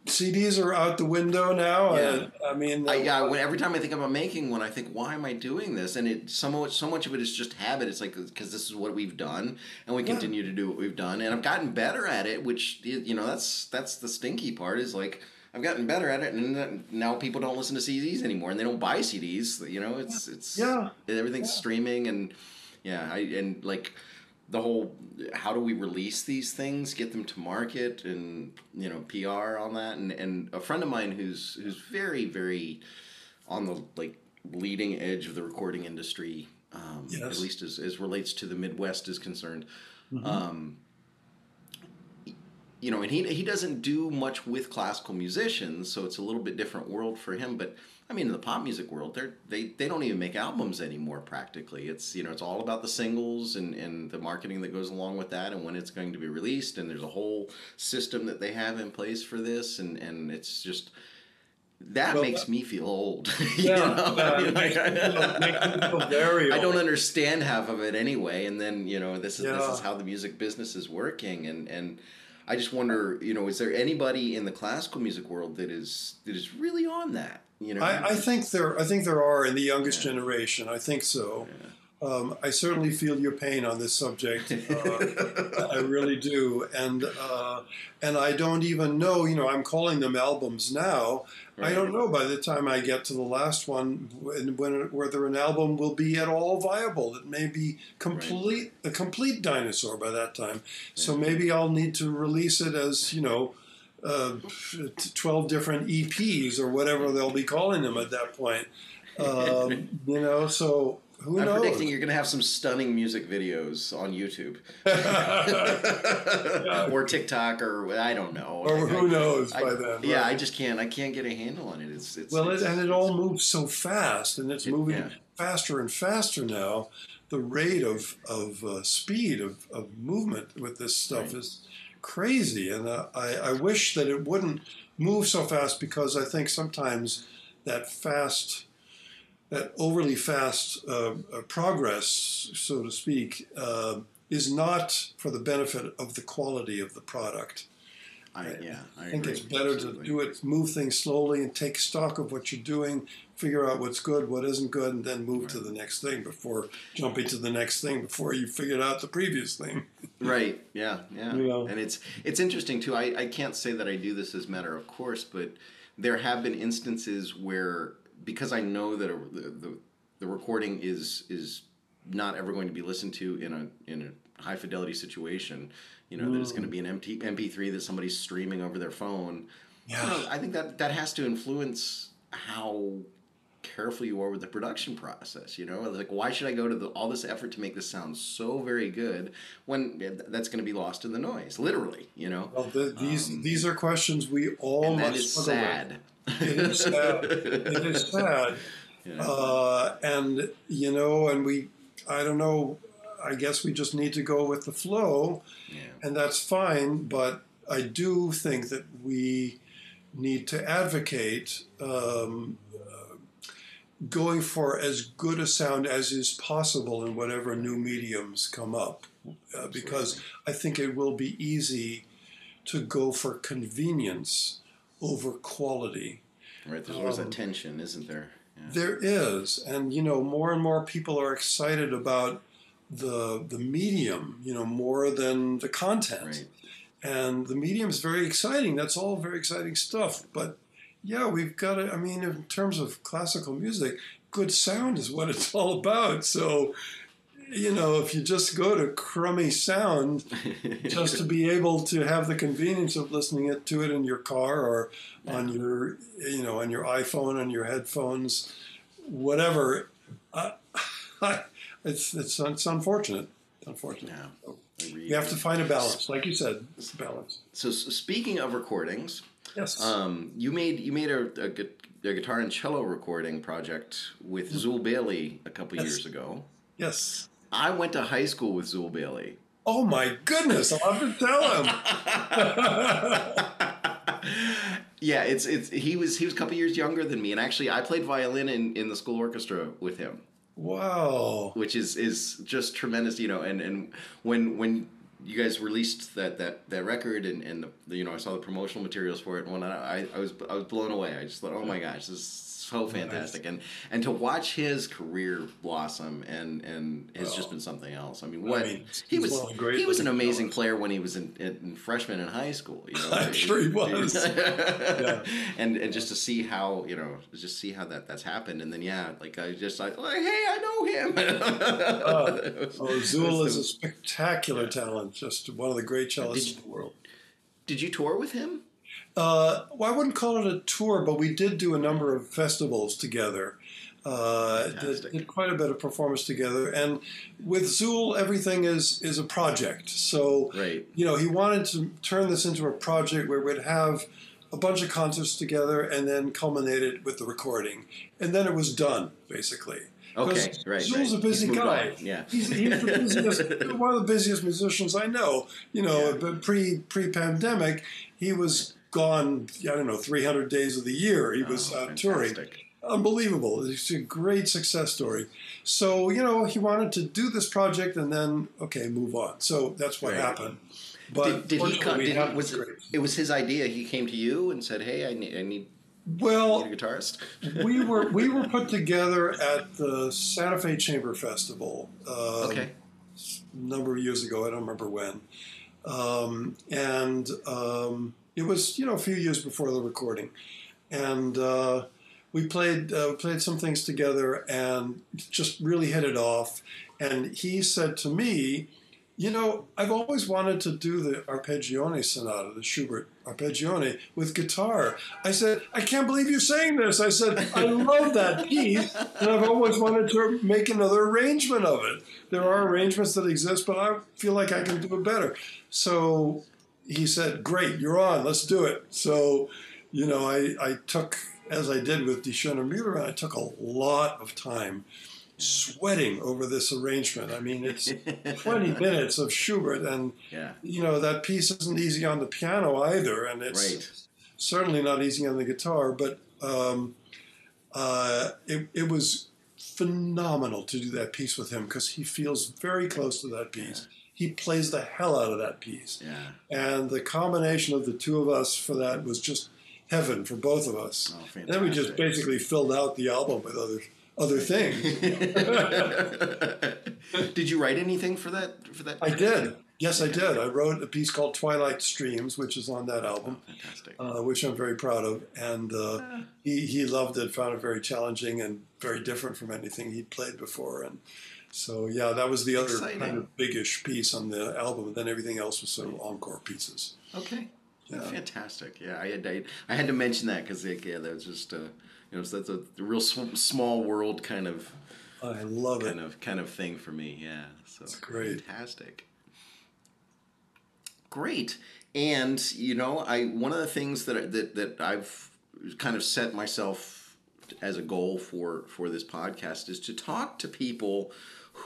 CDs are out the window now. Yeah. And, I mean, I, uh, yeah, when, every time I think about making one, I think, why am I doing this? And it so much, so much of it is just habit. It's like because this is what we've done, and we Yeah. continue to do what we've done, and I've gotten better at it. Which you know, that's that's the stinky part. Is like I've gotten better at it, and now people don't listen to CDs anymore, and they don't buy CDs. You know, it's it's Yeah. everything's Yeah. streaming, and yeah, I and like the whole how do we release these things get them to market and you know pr on that and and a friend of mine who's who's very very on the like leading edge of the recording industry um, at least as, as relates to the midwest is concerned Mm-hmm. um, you know, and he he doesn't do much with classical musicians, so it's a little bit different world for him. But I mean, in the pop music world, they're they they don't even make albums anymore. Practically, it's you know it's all about the singles and and the marketing that goes along with that, and when it's going to be released. And there's a whole system that they have in place for this, and and it's just. That Well, makes me feel old. Yeah, I mean, like- me feel- makes me feel very I don't understand half of it anyway, and then you know this is this is how the music business is working, and and I just wonder, you know, is there anybody in the classical music world that is that is really on that? You know, I, I think there. I think there are in the youngest generation. I think so. Um, I certainly feel your pain on this subject. Uh, I really do, and uh, and I don't even know. You know, I'm calling them albums now. I don't know by the time I get to the last one when, when whether an album will be at all viable. It may be complete a complete dinosaur by that time. So maybe I'll need to release it as you know. Uh, 12 different EPs or whatever they'll be calling them at that point. Um, you know, so who knows I'm knows? predicting you're going to have some stunning music videos on YouTube or TikTok or I don't know. or I- who knows I- by then? Yeah. I just can't. I can't get a handle on it. It's it's Well, it, it's- and it all moves so fast, and it's It- moving yeah. faster and faster now. The rate of of uh, speed of, of movement with this stuff Right. is crazy, and uh, I, I wish that it wouldn't move so fast because I think sometimes that fast, that overly fast uh, uh, progress, so to speak, uh, is not for the benefit of the quality of the product. I, yeah, I, I think agree. it's better Absolutely. to do it, move things slowly, and take stock of what you're doing, figure out what's good, what isn't good, and then move to the next thing before jumping to the next thing before you figured out the previous thing. Right. Yeah. Yeah. Yeah. And it's it's interesting too. I, I can't say that I do this as a matter of course, but there have been instances where because I know that a, the, the the recording is is not ever going to be listened to in a in a high fidelity situation. You know that it's going to be an MT, MP3 that somebody's streaming over their phone. Yeah. You know, I think that that has to influence how careful you are with the production process. You know, like why should I go to the, all this effort to make this sound so very good when that's going to be lost in the noise, literally. You know, Well, the, these these are questions we all Um, and must is struggle with. sad. It is sad. it is sad. Yeah. Uh, and you know, and we, I don't know. I guess we just need to go with the flow, Yeah. and that's fine. But I do think that we need to advocate um, uh, going for as good a sound as is possible in whatever new mediums come up, uh, because I think it will be easy to go for convenience over quality. Right. There's always um, that tension, isn't there? Yeah. There is, and you know, more and more people are excited about the the medium, you know, more than the content. Right. And the medium's very exciting. That's all very exciting stuff. But yeah, we've got to. I mean, in terms of classical music, good sound is what it's all about. So, you know, if you just go to crummy sound, just to be able to have the convenience of listening it to it in your car or on your you know on your iPhone on your headphones whatever it's, it's it's unfortunate unfortunately. Yeah. So we have to find a balance, like you said, it's the balance. So, so speaking of recordings, yes, um, you made you made a, a, a, guitar and cello recording project with mm-hmm. Zuill Bailey a couple yes. years ago. Yes, I went to high school with Zuill Bailey. Oh my goodness! I'll have to tell him. yeah, it's it's he was he was a couple years younger than me, and actually I played violin in, in the school orchestra with him. Wow. Which is is just tremendous, you know, and and when when you guys released that that that record and and the, you know I saw the promotional materials for it and when I I was I was blown away. I just thought, "Oh my gosh, this is so fantastic, nice. and and to watch his career blossom and and has well, just been something else. I mean, what I mean, he was he was an amazing player when he was in, in, freshman in high school. You know, I'm sure he was. yeah. And and just to see how you know just see how that that's happened, and then yeah, like I just like, like hey, I know him. uh, oh, Zuill is a spectacular yeah. talent, just one of the great cellists in the world. Did you tour with him? Uh, well, I wouldn't call it a tour, but we did do a number of festivals together. Uh, did, did, quite a bit of performance together, and with Zuill, everything is is a project. So, right. you know, he wanted to turn this into a project where we'd have a bunch of concerts together, and then culminate it with the recording, and then it was done basically. Okay, right. Zuill's right. a busy guy. On. Yeah, he's, he's the busiest, one of the busiest musicians I know. You know, yeah. pre pre pandemic, he was gone, I don't know, 300 days of the year. He was oh, uh, touring. Unbelievable. It's a great success story. So, you know, he wanted to do this project and then, okay, move on. So that's what right. happened. But did, did he come? Did he, was it, it was his idea. He came to you and said, "Hey, I need, I need well, a guitarist. we were we were put together at the Santa Fe Chamber Festival. Um, okay. A number of years ago, I don't remember when, um, and um, it was you know a few years before the recording, and uh, we played uh, played some things together and just really hit it off. And he said to me, "You know, I've always wanted to do the Arpeggione Sonata, the Schubert Arpeggione, with guitar." I said, "I can't believe you're saying this." I said, "I love that piece, and I've always wanted to make another arrangement of it. There are arrangements that exist, but I feel like I can do it better." So he said, "Great, you're on. Let's do it." So, you know, I, I took as I did with Schöne Müllerin, I took a lot of time sweating over this arrangement. I mean, it's 20 minutes of Schubert, and yeah. you know that piece isn't easy on the piano either, and it's right. certainly not easy on the guitar. But um, uh, it, it was phenomenal to do that piece with him because he feels very close to that piece. He plays the hell out of that piece. Yeah. And the combination of the two of us for that was just heaven for both of us. Oh, then we just basically filled out the album with other other things. did you write anything for that for that? I did. Yes, I did. I wrote a piece called Twilight Streams, which is on that album, oh, fantastic. Uh, which I'm very proud of. And uh, he, he loved it, found it very challenging and very different from anything he'd played before. And so yeah, that was the other Exciting. kind of biggish piece on the album. And then everything else was sort of encore pieces. Okay. Yeah. Fantastic. Yeah, I had I, I had to mention that because like, yeah, that was just uh, you know that's a, real small world kind of. I love kind it. of kind of thing for me. Yeah, so it's great. Fantastic. Great, and you know, I one of the things that that that I've kind of set myself as a goal for for this podcast is to talk to people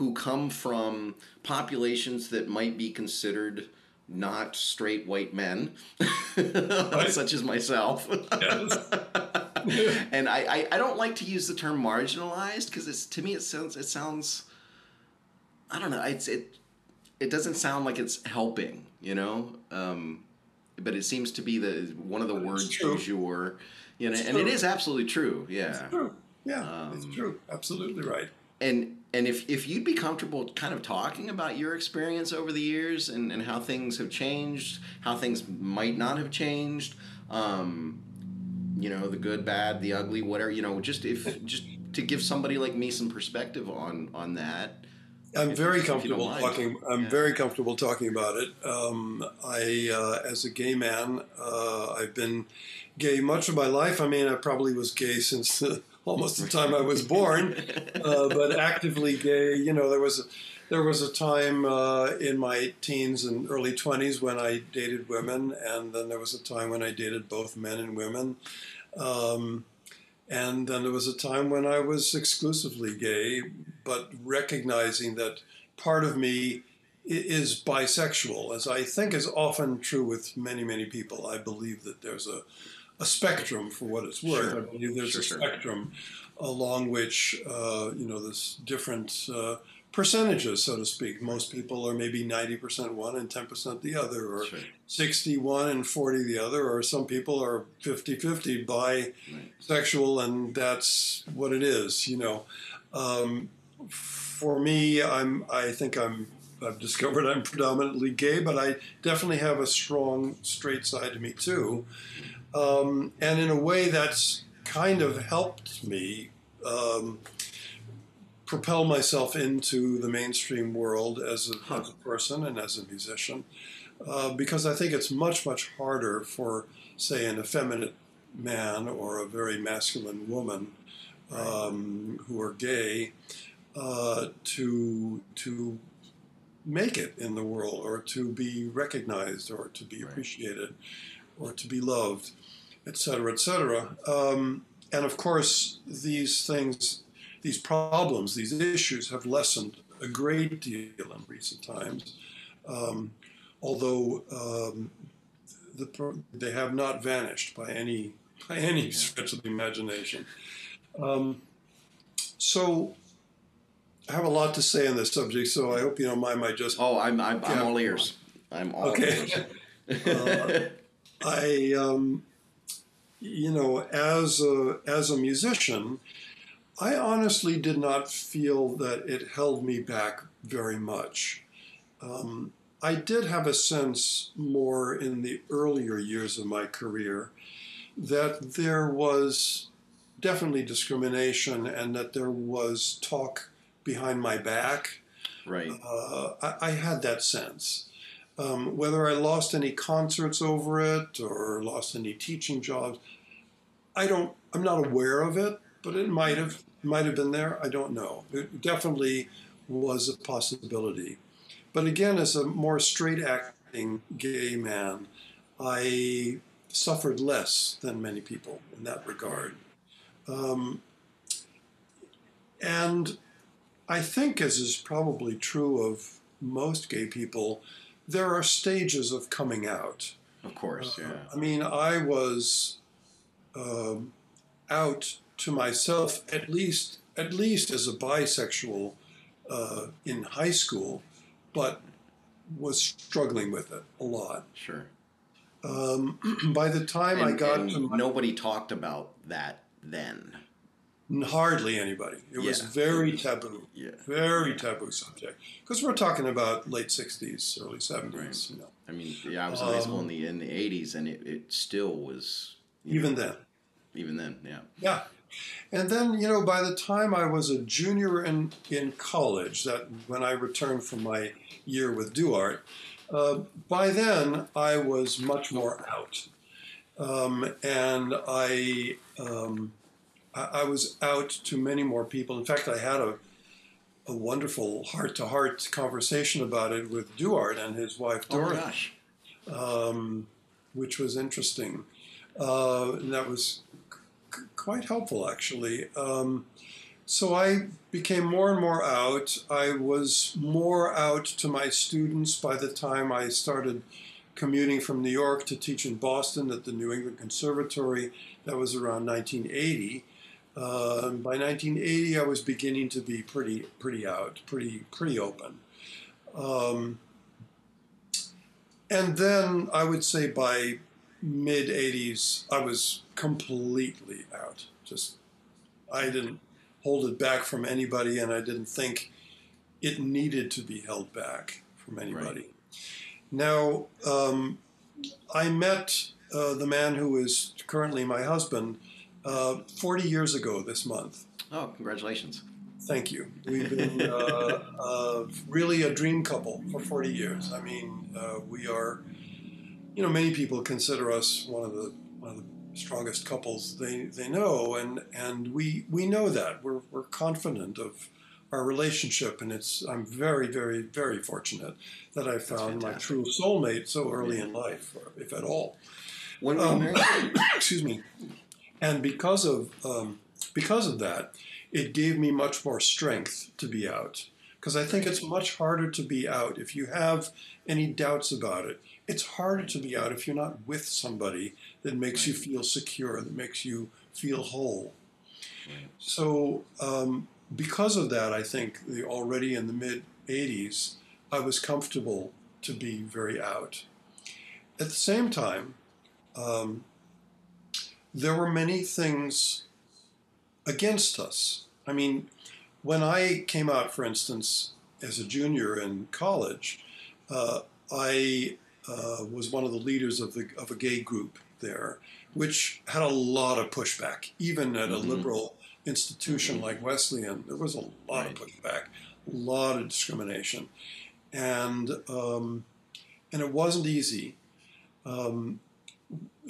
who come from populations that might be considered not straight white men, such as myself. and I, I, I, don't like to use the term marginalized because it's to me it sounds it sounds I don't know it's it it doesn't sound like it's helping you know? Um, but it seems to be the one of the words du jour you know it's and true. it is absolutely true yeah. It's true. Yeah um, it's true. Absolutely right. and and if, if you'd be comfortable kind of talking about your experience over the years and, and how things have changed, how things might not have changed, um, you know, the good, bad, the ugly, whatever, you know, just if just to give somebody like me some perspective on on that. I'm very comfortable talking. I'm yeah. very comfortable talking about it. Um, I, uh, as a gay man, uh, I've been gay much of my life. I mean, I probably was gay since the almost the time I was born, uh, but actively gay. You know, there was there was a time uh, in my teens and early 20s when I dated women, and then there was a time when I dated both men and women. Um, and then there was a time when I was exclusively gay, but recognizing that part of me is bisexual, as I think is often true with many, many people. I believe that there's a, a spectrum for what it's worth. Sure. I believe there's sure, a spectrum sure. along which, uh, you know, there's different uh, percentages, so to speak. Most people are maybe 90% one and 10% the other, or sure. 61 and 40 the other, or some people are 50 50 bisexual, right. and that's what it is, you know. Um, for me, I'm, I think I'm, I've discovered I'm predominantly gay, but I definitely have a strong straight side to me too. Um, and in a way, that's kind of helped me. Um, propel myself into the mainstream world as a, as a person and as a musician uh, because I think it's much, much harder for, say, an effeminate man or a very masculine woman um, who are gay uh, to to make it in the world or to be recognized or to be appreciated or to be loved, etc., etc. Um, and of course, these things these problems, these issues have lessened a great deal in recent times, um, although um, the, they have not vanished by any by any stretch of the imagination. Um, so I have a lot to say on this subject, so I hope you don't mind my just. Oh, I'm I'm, I'm all ears. I'm all okay. ears. uh, I, um, you know, as a as a musician, I honestly did not feel that it held me back very much. Um, I did have a sense more in the earlier years of my career that there was definitely discrimination and that there was talk behind my back. Right. Uh, I, I, had that sense. Um, whether I lost any concerts over it or lost any teaching jobs, I don't. I'm not aware of it, but it might have might have been there. I don't know. It definitely was a possibility. But again, as a more straight acting gay man, I suffered less than many people in that regard. Um, and I think, as is probably true of most gay people, there are stages of coming out. Of course, uh, yeah. I mean, I was um, out to myself at least at least as a bisexual uh, in high school, but was struggling with it a lot. Sure. Um, by the time and, I got to my, nobody talked about that then. Hardly anybody. It yeah. was very taboo. Yeah. Very taboo subject. Because we're talking about late '60s, early '70s. Right. You know. I mean, yeah, I was in high school in the in the '80s, and it, it still was. Even know, then. Even then, yeah. Yeah, and then, you know, by the time I was a junior in, in college, that when I returned from my year with Duarte, uh, by then I was much more out. Um, and I, um, I, I, was out to many more people. In fact, I had a, a wonderful heart to heart conversation about it with Duarte and his wife, Dorothy, oh um, which was interesting. Uh, and that was quite helpful, actually. Um, so I became more and more out. I was more out to my students by the time I started commuting from New York to teach in Boston at the New England Conservatory. That was around 1980. Uh, by 1980, I was beginning to be pretty, pretty out, pretty, pretty open. Um, and then I would say by mid 80s, I was completely out. Just, I didn't hold it back from anybody, and I didn't think it needed to be held back from anybody. Right. Now, um, I met uh, the man who is currently my husband uh, 40 years ago this month. Oh, congratulations. Thank you. We've been uh, uh really a dream couple for 40 years. I mean, uh, we are you know, many people consider us one of the one of the strongest couples they, they know, and and we we know that we're we're confident of our relationship, and it's I'm very, very, very fortunate that I found my true soulmate so early in life, if at all. When were you um, married? excuse me. And because of um, because of that, it gave me much more strength to be out. Because I think it's much harder to be out if you have any doubts about it. It's harder to be out if you're not with somebody that makes you feel secure, that makes you feel whole. So, um, because of that, I think the, already in the mid 80s, I was comfortable to be very out. At the same time, um, there were many things against us. I mean, when I came out, for instance, as a junior in college, uh, I uh, was one of the leaders of, the, of a gay group there, which had a lot of pushback, even at a mm-hmm. liberal institution mm-hmm. like Wesleyan. There was a lot right. of pushback, a lot of discrimination, and um, and it wasn't easy. Um,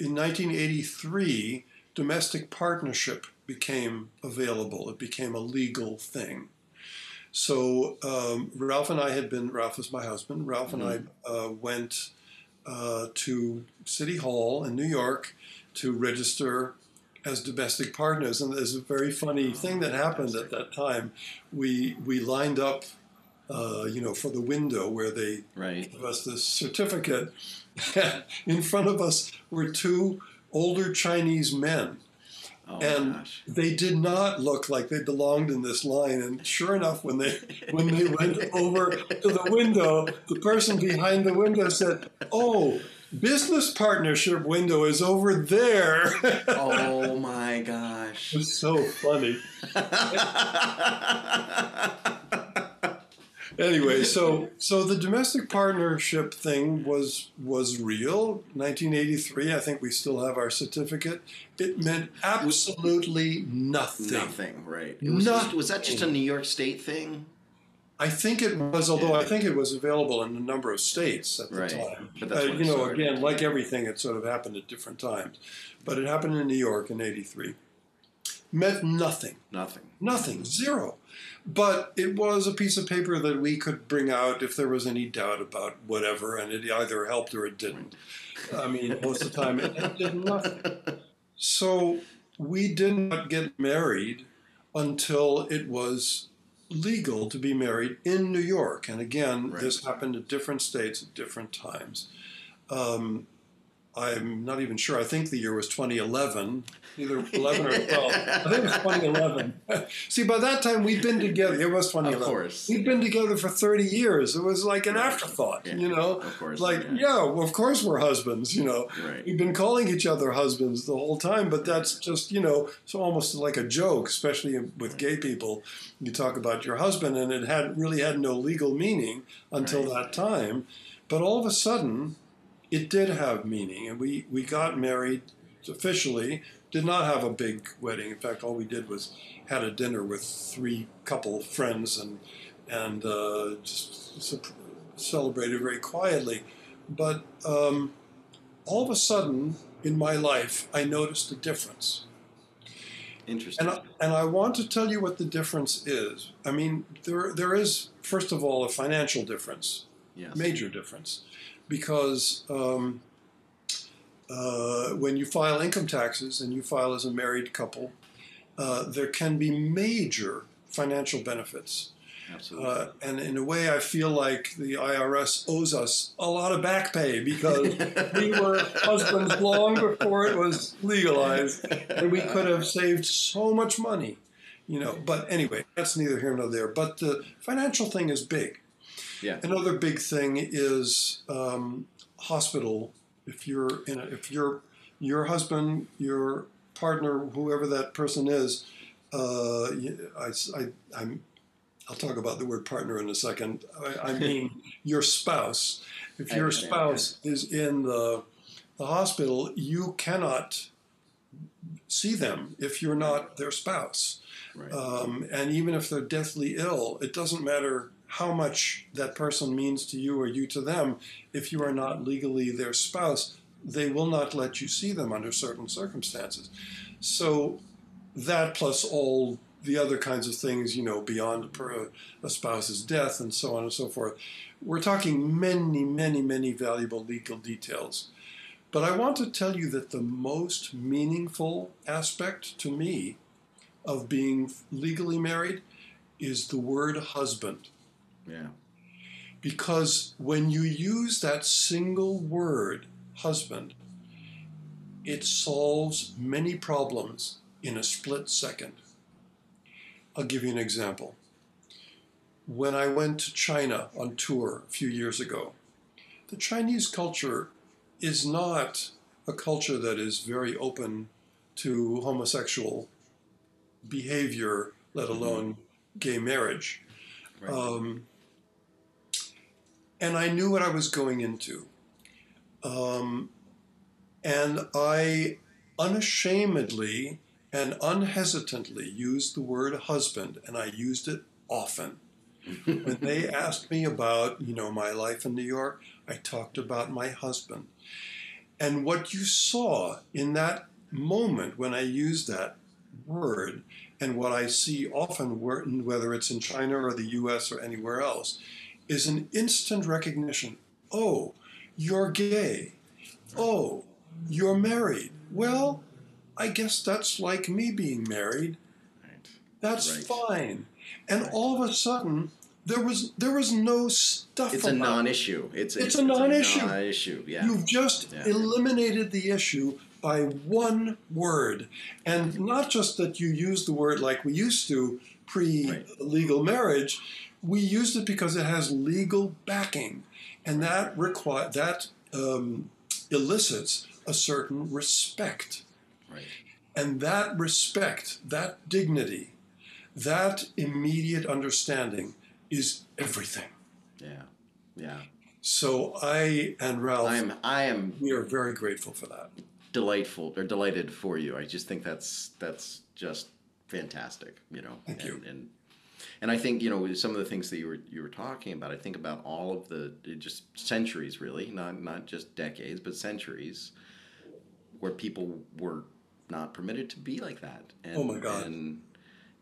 in 1983, domestic partnership became available. It became a legal thing. So um, Ralph and I had been, Ralph was my husband, Ralph mm-hmm. and I uh, went uh, to City Hall in New York to register as domestic partners. And there's a very funny thing that happened at that time. We, we lined up, uh, you know, for the window where they right. gave us the certificate. in front of us were two older Chinese men Oh, and they did not look like they belonged in this line. And sure enough, when they when they went over to the window, the person behind the window said, "Oh, business partnership window is over there." oh my gosh! It was so funny. Anyway, so so the domestic partnership thing was was real. 1983, I think we still have our certificate. It meant absolutely nothing. Nothing, right? It was, nothing. Was that just a New York State thing? I think it was, although yeah. I think it was available in a number of states at the right. time. But uh, you know, again, like everything, it sort of happened at different times. But it happened in New York in '83. Meant nothing. Nothing. Nothing. Zero. But it was a piece of paper that we could bring out if there was any doubt about whatever, and it either helped or it didn't. I mean, most of the time it did nothing. So we did not get married until it was legal to be married in New York. And again, right. this happened at different states at different times. Um, I'm not even sure. I think the year was 2011, either 11 or 12. I think it was 2011. See, by that time we'd been together. It was 2011. Of course. We'd been together for 30 years. It was like an afterthought, yeah. you know? Of course. Like, yeah. yeah, well, of course we're husbands, you know? Right. We've been calling each other husbands the whole time, but that's just, you know, so almost like a joke, especially with gay people. You talk about your husband, and it had really had no legal meaning until right. that time. But all of a sudden, it did have meaning, and we, we got married officially. Did not have a big wedding. In fact, all we did was had a dinner with three couple friends and and uh, just celebrated very quietly. But um, all of a sudden in my life, I noticed a difference. Interesting. And I, and I want to tell you what the difference is. I mean, there there is first of all a financial difference, yes. major difference because um, uh, when you file income taxes and you file as a married couple, uh, there can be major financial benefits. Absolutely. Uh, and in a way, I feel like the IRS owes us a lot of back pay because we were husbands long before it was legalized, and we could have saved so much money, you know. But anyway, that's neither here nor there. But the financial thing is big. Yeah. Another big thing is um, hospital. If you're in a, if your your husband, your partner, whoever that person is, uh, I, I, I'm I'll talk about the word partner in a second. I, I mean your spouse. If your spouse is in the, the hospital, you cannot see them if you're not their spouse. Right. Um, and even if they're deathly ill, it doesn't matter how much that person means to you or you to them. If you are not legally their spouse, they will not let you see them under certain circumstances. So, that plus all the other kinds of things, you know, beyond a spouse's death and so on and so forth. We're talking many, many, many valuable legal details. But I want to tell you that the most meaningful aspect to me of being legally married is the word husband. Yeah. Because when you use that single word, husband, it solves many problems in a split second. I'll give you an example. When I went to China on tour a few years ago, the Chinese culture is not a culture that is very open to homosexual behavior, let mm-hmm. alone gay marriage. Right. Um, and I knew what I was going into. Um, and I unashamedly and unhesitantly used the word husband, and I used it often. when they asked me about, you know, my life in New York, I talked about my husband. And what you saw in that moment when I used that word, and what I see often, whether it's in China or the US or anywhere else, is an instant recognition. Oh, you're gay. Oh, you're married. Well, I guess that's like me being married. Right. That's right. fine. And right. all of a sudden, there was there was no stuff. It's a non-issue. It's, it's, it's a non-issue. It's A non-issue. Yeah. You've just yeah. eliminated the issue by one word, and not just that you use the word like we used to pre-legal marriage. We used it because it has legal backing, and that require that um, elicits a certain respect. Right. And that respect, that dignity, that immediate understanding is everything. Yeah. Yeah. So I and Ralph I am I am we are very grateful for that. Delightful or delighted for you. I just think that's that's just fantastic, you know. Thank and, you. And and I think you know some of the things that you were you were talking about. I think about all of the just centuries, really, not not just decades, but centuries, where people were not permitted to be like that. And, oh my God! And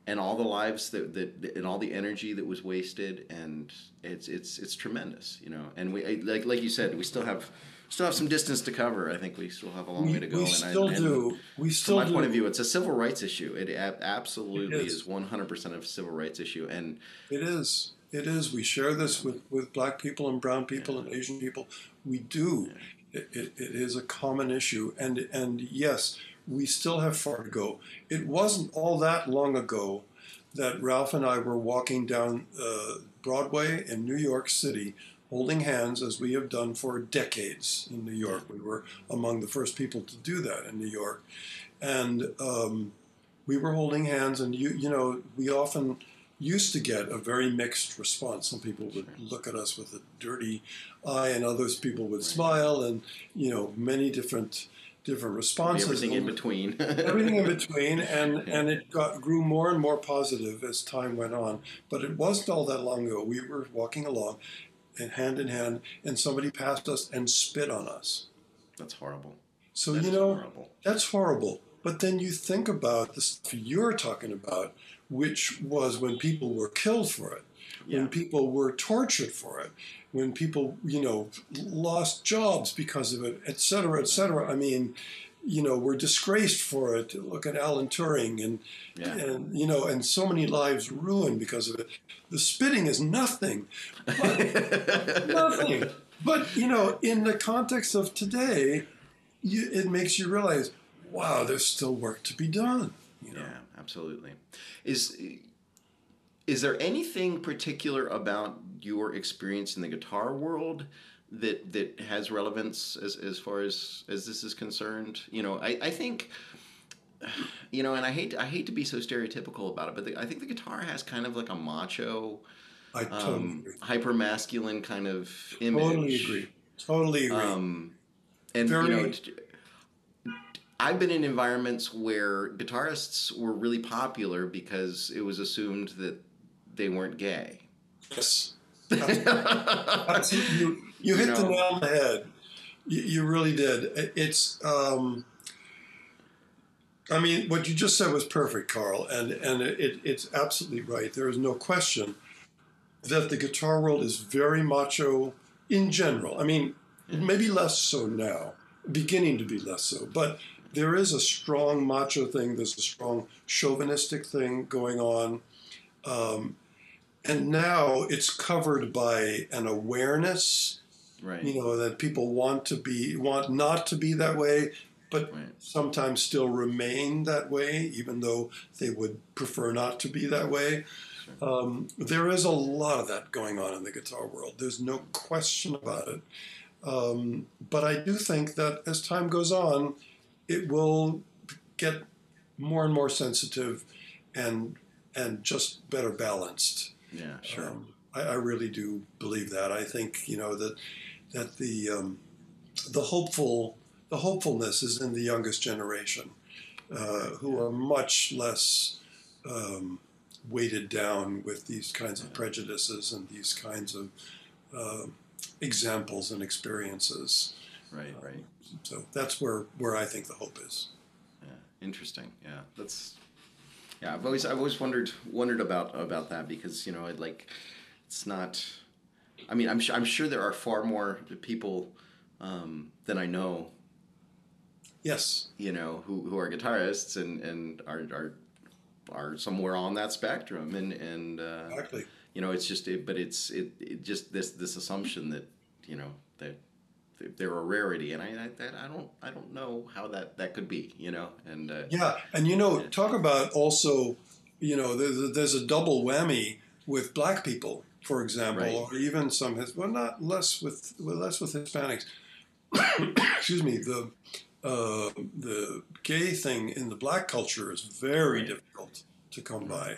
and all the lives that, that and all the energy that was wasted, and it's it's it's tremendous, you know. And we like like you said, we still have still have some distance to cover. I think we still have a long we, way to go. We and still I, do. We still. From my do. point of view, it's a civil rights issue. It absolutely it is one hundred percent of civil rights issue, and it is. It is. We share this with, with black people and brown people yeah. and Asian people. We do. Yeah. It, it, it is a common issue, and and yes, we still have far to go. It wasn't all that long ago that Ralph and I were walking down uh, Broadway in New York City holding hands as we have done for decades in New York. We were among the first people to do that in New York. And um, we were holding hands, and you, you know, we often used to get a very mixed response. Some people would look at us with a dirty eye, and others people would smile, and you know, many different different responses. Everything in between. everything in between, and and it got grew more and more positive as time went on. But it wasn't all that long ago. We were walking along, and hand in hand, and somebody passed us and spit on us. That's horrible. So that you know horrible. that's horrible. But then you think about the stuff you're talking about, which was when people were killed for it, yeah. when people were tortured for it, when people you know lost jobs because of it, et cetera, et cetera. I mean, you know, were disgraced for it. Look at Alan Turing and yeah. and you know, and so many lives ruined because of it. The spitting is nothing, nothing. But you know, in the context of today, you, it makes you realize, wow, there's still work to be done. You know? Yeah, absolutely. Is is there anything particular about your experience in the guitar world that that has relevance as, as far as as this is concerned. You know, I, I think you know, and I hate I hate to be so stereotypical about it, but the, I think the guitar has kind of like a macho, I totally um, hyper masculine kind of image. Totally agree. Totally agree. Um, and Very... you know. I've been in environments where guitarists were really popular because it was assumed that they weren't gay. Yes. That's, you, you hit you know, the nail on the head. You, you really did. It's um, I mean, what you just said was perfect, Karl, and and it, it's absolutely right. There is no question that the guitar world is very macho in general. I mean, maybe less so now, beginning to be less so, but there is a strong macho thing. There's a strong chauvinistic thing going on, um, and now it's covered by an awareness. Right. You know that people want to be want not to be that way, but right. sometimes still remain that way, even though they would prefer not to be that way. Um, there is a lot of that going on in the guitar world. There's no question about it. Um, but I do think that as time goes on, it will get more and more sensitive and and just better balanced. Yeah, sure. Um, I, I, really do believe that. I think you know that that the um, the hopeful the hopefulness is in the youngest generation, uh, who are much less um, weighted down with these kinds of prejudices and these kinds of uh, examples and experiences. Right, right. So that's where where I think the hope is. Yeah, interesting. Yeah, that's. Yeah, I've always I've always wondered wondered about about that because you know it like it's not. I mean, I'm sure I'm sure there are far more people um, than I know. Yes. You know who who are guitarists and and are are are somewhere on that spectrum and and uh, exactly. you know it's just it, but it's it, it just this this assumption that you know that they're a rarity and I, I I don't I don't know how that that could be you know and uh, yeah and you know talk about also you know there's, there's a double whammy with black people for example right. or even some his well not less with well, less with Hispanics excuse me the uh, the gay thing in the black culture is very difficult to come by,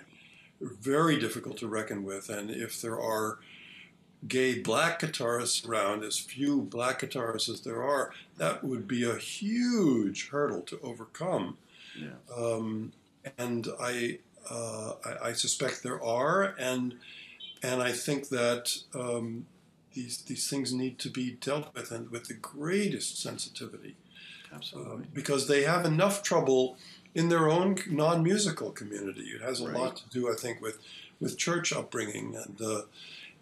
very difficult to reckon with. And if there are gay black guitarists around, as few black guitarists as there are, that would be a huge hurdle to overcome. Yeah. Um, and I, uh, I, I, suspect there are, and and I think that um, these these things need to be dealt with and with the greatest sensitivity. Absolutely. Um, because they have enough trouble in their own non-musical community. It has a right. lot to do, I think, with with church upbringing and uh,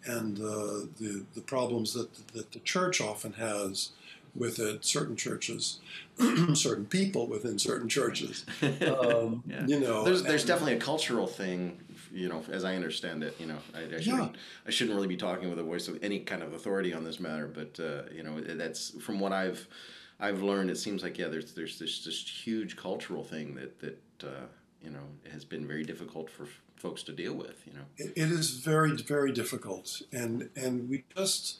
and uh, the the problems that that the church often has with it. Certain churches, certain people within certain churches. Um, yeah. You know, there's there's and, definitely a cultural thing. You know, as I understand it, you know, I, I shouldn't. I shouldn't really be talking with a voice of any kind of authority on this matter, but uh, you know, that's from what I've I've learned it seems like yeah, there's there's this this huge cultural thing that that uh, you know has been very difficult for f- folks to deal with. You know, it, it is very very difficult, and and we just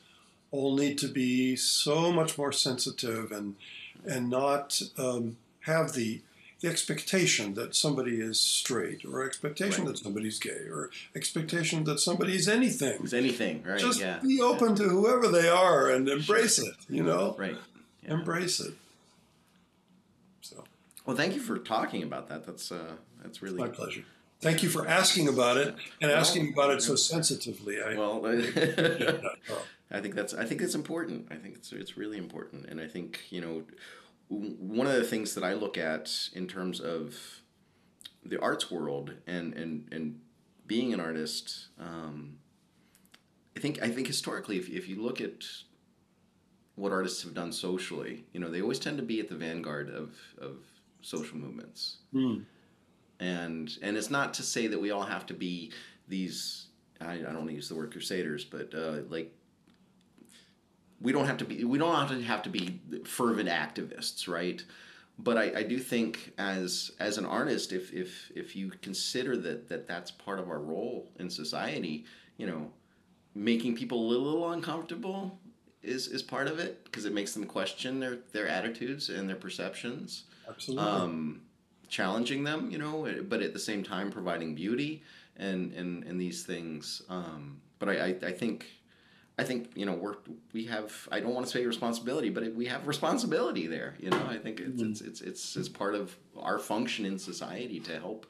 all need to be so much more sensitive and and not um, have the the expectation that somebody is straight or expectation right. that somebody's gay or expectation that somebody's anything. Is anything, right? Just yeah. be open to whoever they are and embrace it, you know? Right yeah. embrace it. So, well, thank you for talking about that. That's uh, that's really my pleasure. Thank you for asking about it and well, asking about it so sensitively. I, well, I think that's I think it's important. I think it's it's really important, and I think you know one of the things that I look at in terms of the arts world and and and being an artist. Um, I think I think historically, if, if you look at what artists have done socially. You know, they always tend to be at the vanguard of, of social movements. Mm. And and it's not to say that we all have to be these. I, I don't want to use the word crusaders, but uh, like we don't have to be. We don't have to have to be fervent activists, right? But I, I do think as as an artist, if if if you consider that that that's part of our role in society, you know, making people a little uncomfortable is is part of it because it makes them question their their attitudes and their perceptions. Absolutely. Um, challenging them, you know, but at the same time providing beauty and and and these things. Um, but I, I, I think I think you know we're we have I don't want to say responsibility, but we have responsibility there. You know, I think it's mm. it's, it's it's it's part of our function in society to help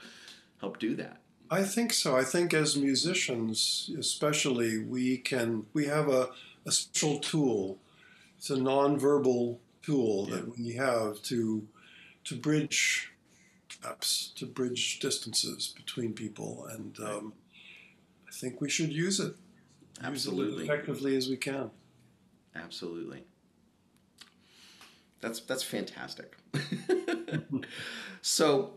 help do that. I think so. I think as musicians, especially, we can we have a a special tool. It's a nonverbal tool yeah. that we have to to bridge apps to bridge distances between people, and um, I think we should use it. Absolutely. As effectively as we can. Absolutely. That's that's fantastic. so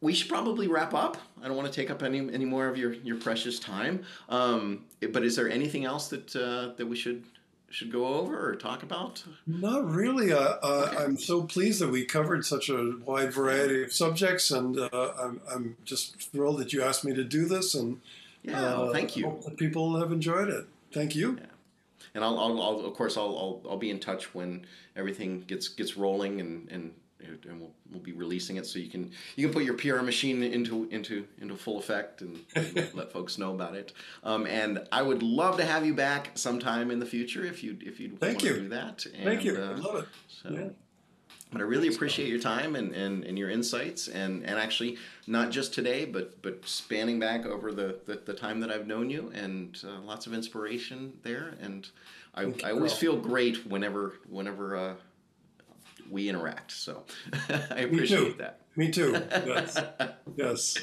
we should probably wrap up. I don't want to take up any any more of your, your precious time. Um, but is there anything else that uh, that we should should go over or talk about? Not really. Uh, uh, okay. I'm so pleased that we covered such a wide variety of subjects, and uh, I'm, I'm just thrilled that you asked me to do this. And yeah, uh, thank you. Hope that people have enjoyed it. Thank you. Yeah. And I'll, I'll, I'll, of course, I'll, I'll, I'll be in touch when everything gets gets rolling and, and and we'll, we'll be releasing it so you can you can put your PR machine into into into full effect and, and let folks know about it. Um, and I would love to have you back sometime in the future if you if you'd Thank want you. to do that. And, Thank you. Uh, I love it. So, yeah. But I really appreciate your time and, and, and your insights and, and actually not just today, but but spanning back over the, the, the time that I've known you and uh, lots of inspiration there. And I, I always feel great whenever whenever uh, we interact. So I appreciate that. Me too. Yes. yes.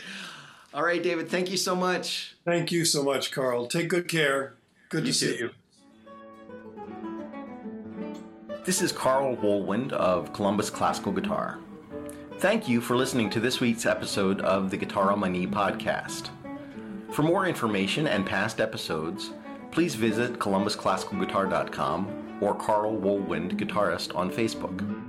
All right, David. Thank you so much. Thank you so much, Karl. Take good care. Good you to too. see you. This is Karl Wohlwend of Columbus Classical Guitar. Thank you for listening to this week's episode of the Guitar on My Knee podcast. For more information and past episodes, please visit columbusclassicalguitar.com or Karl Wohlwend Guitarist on Facebook.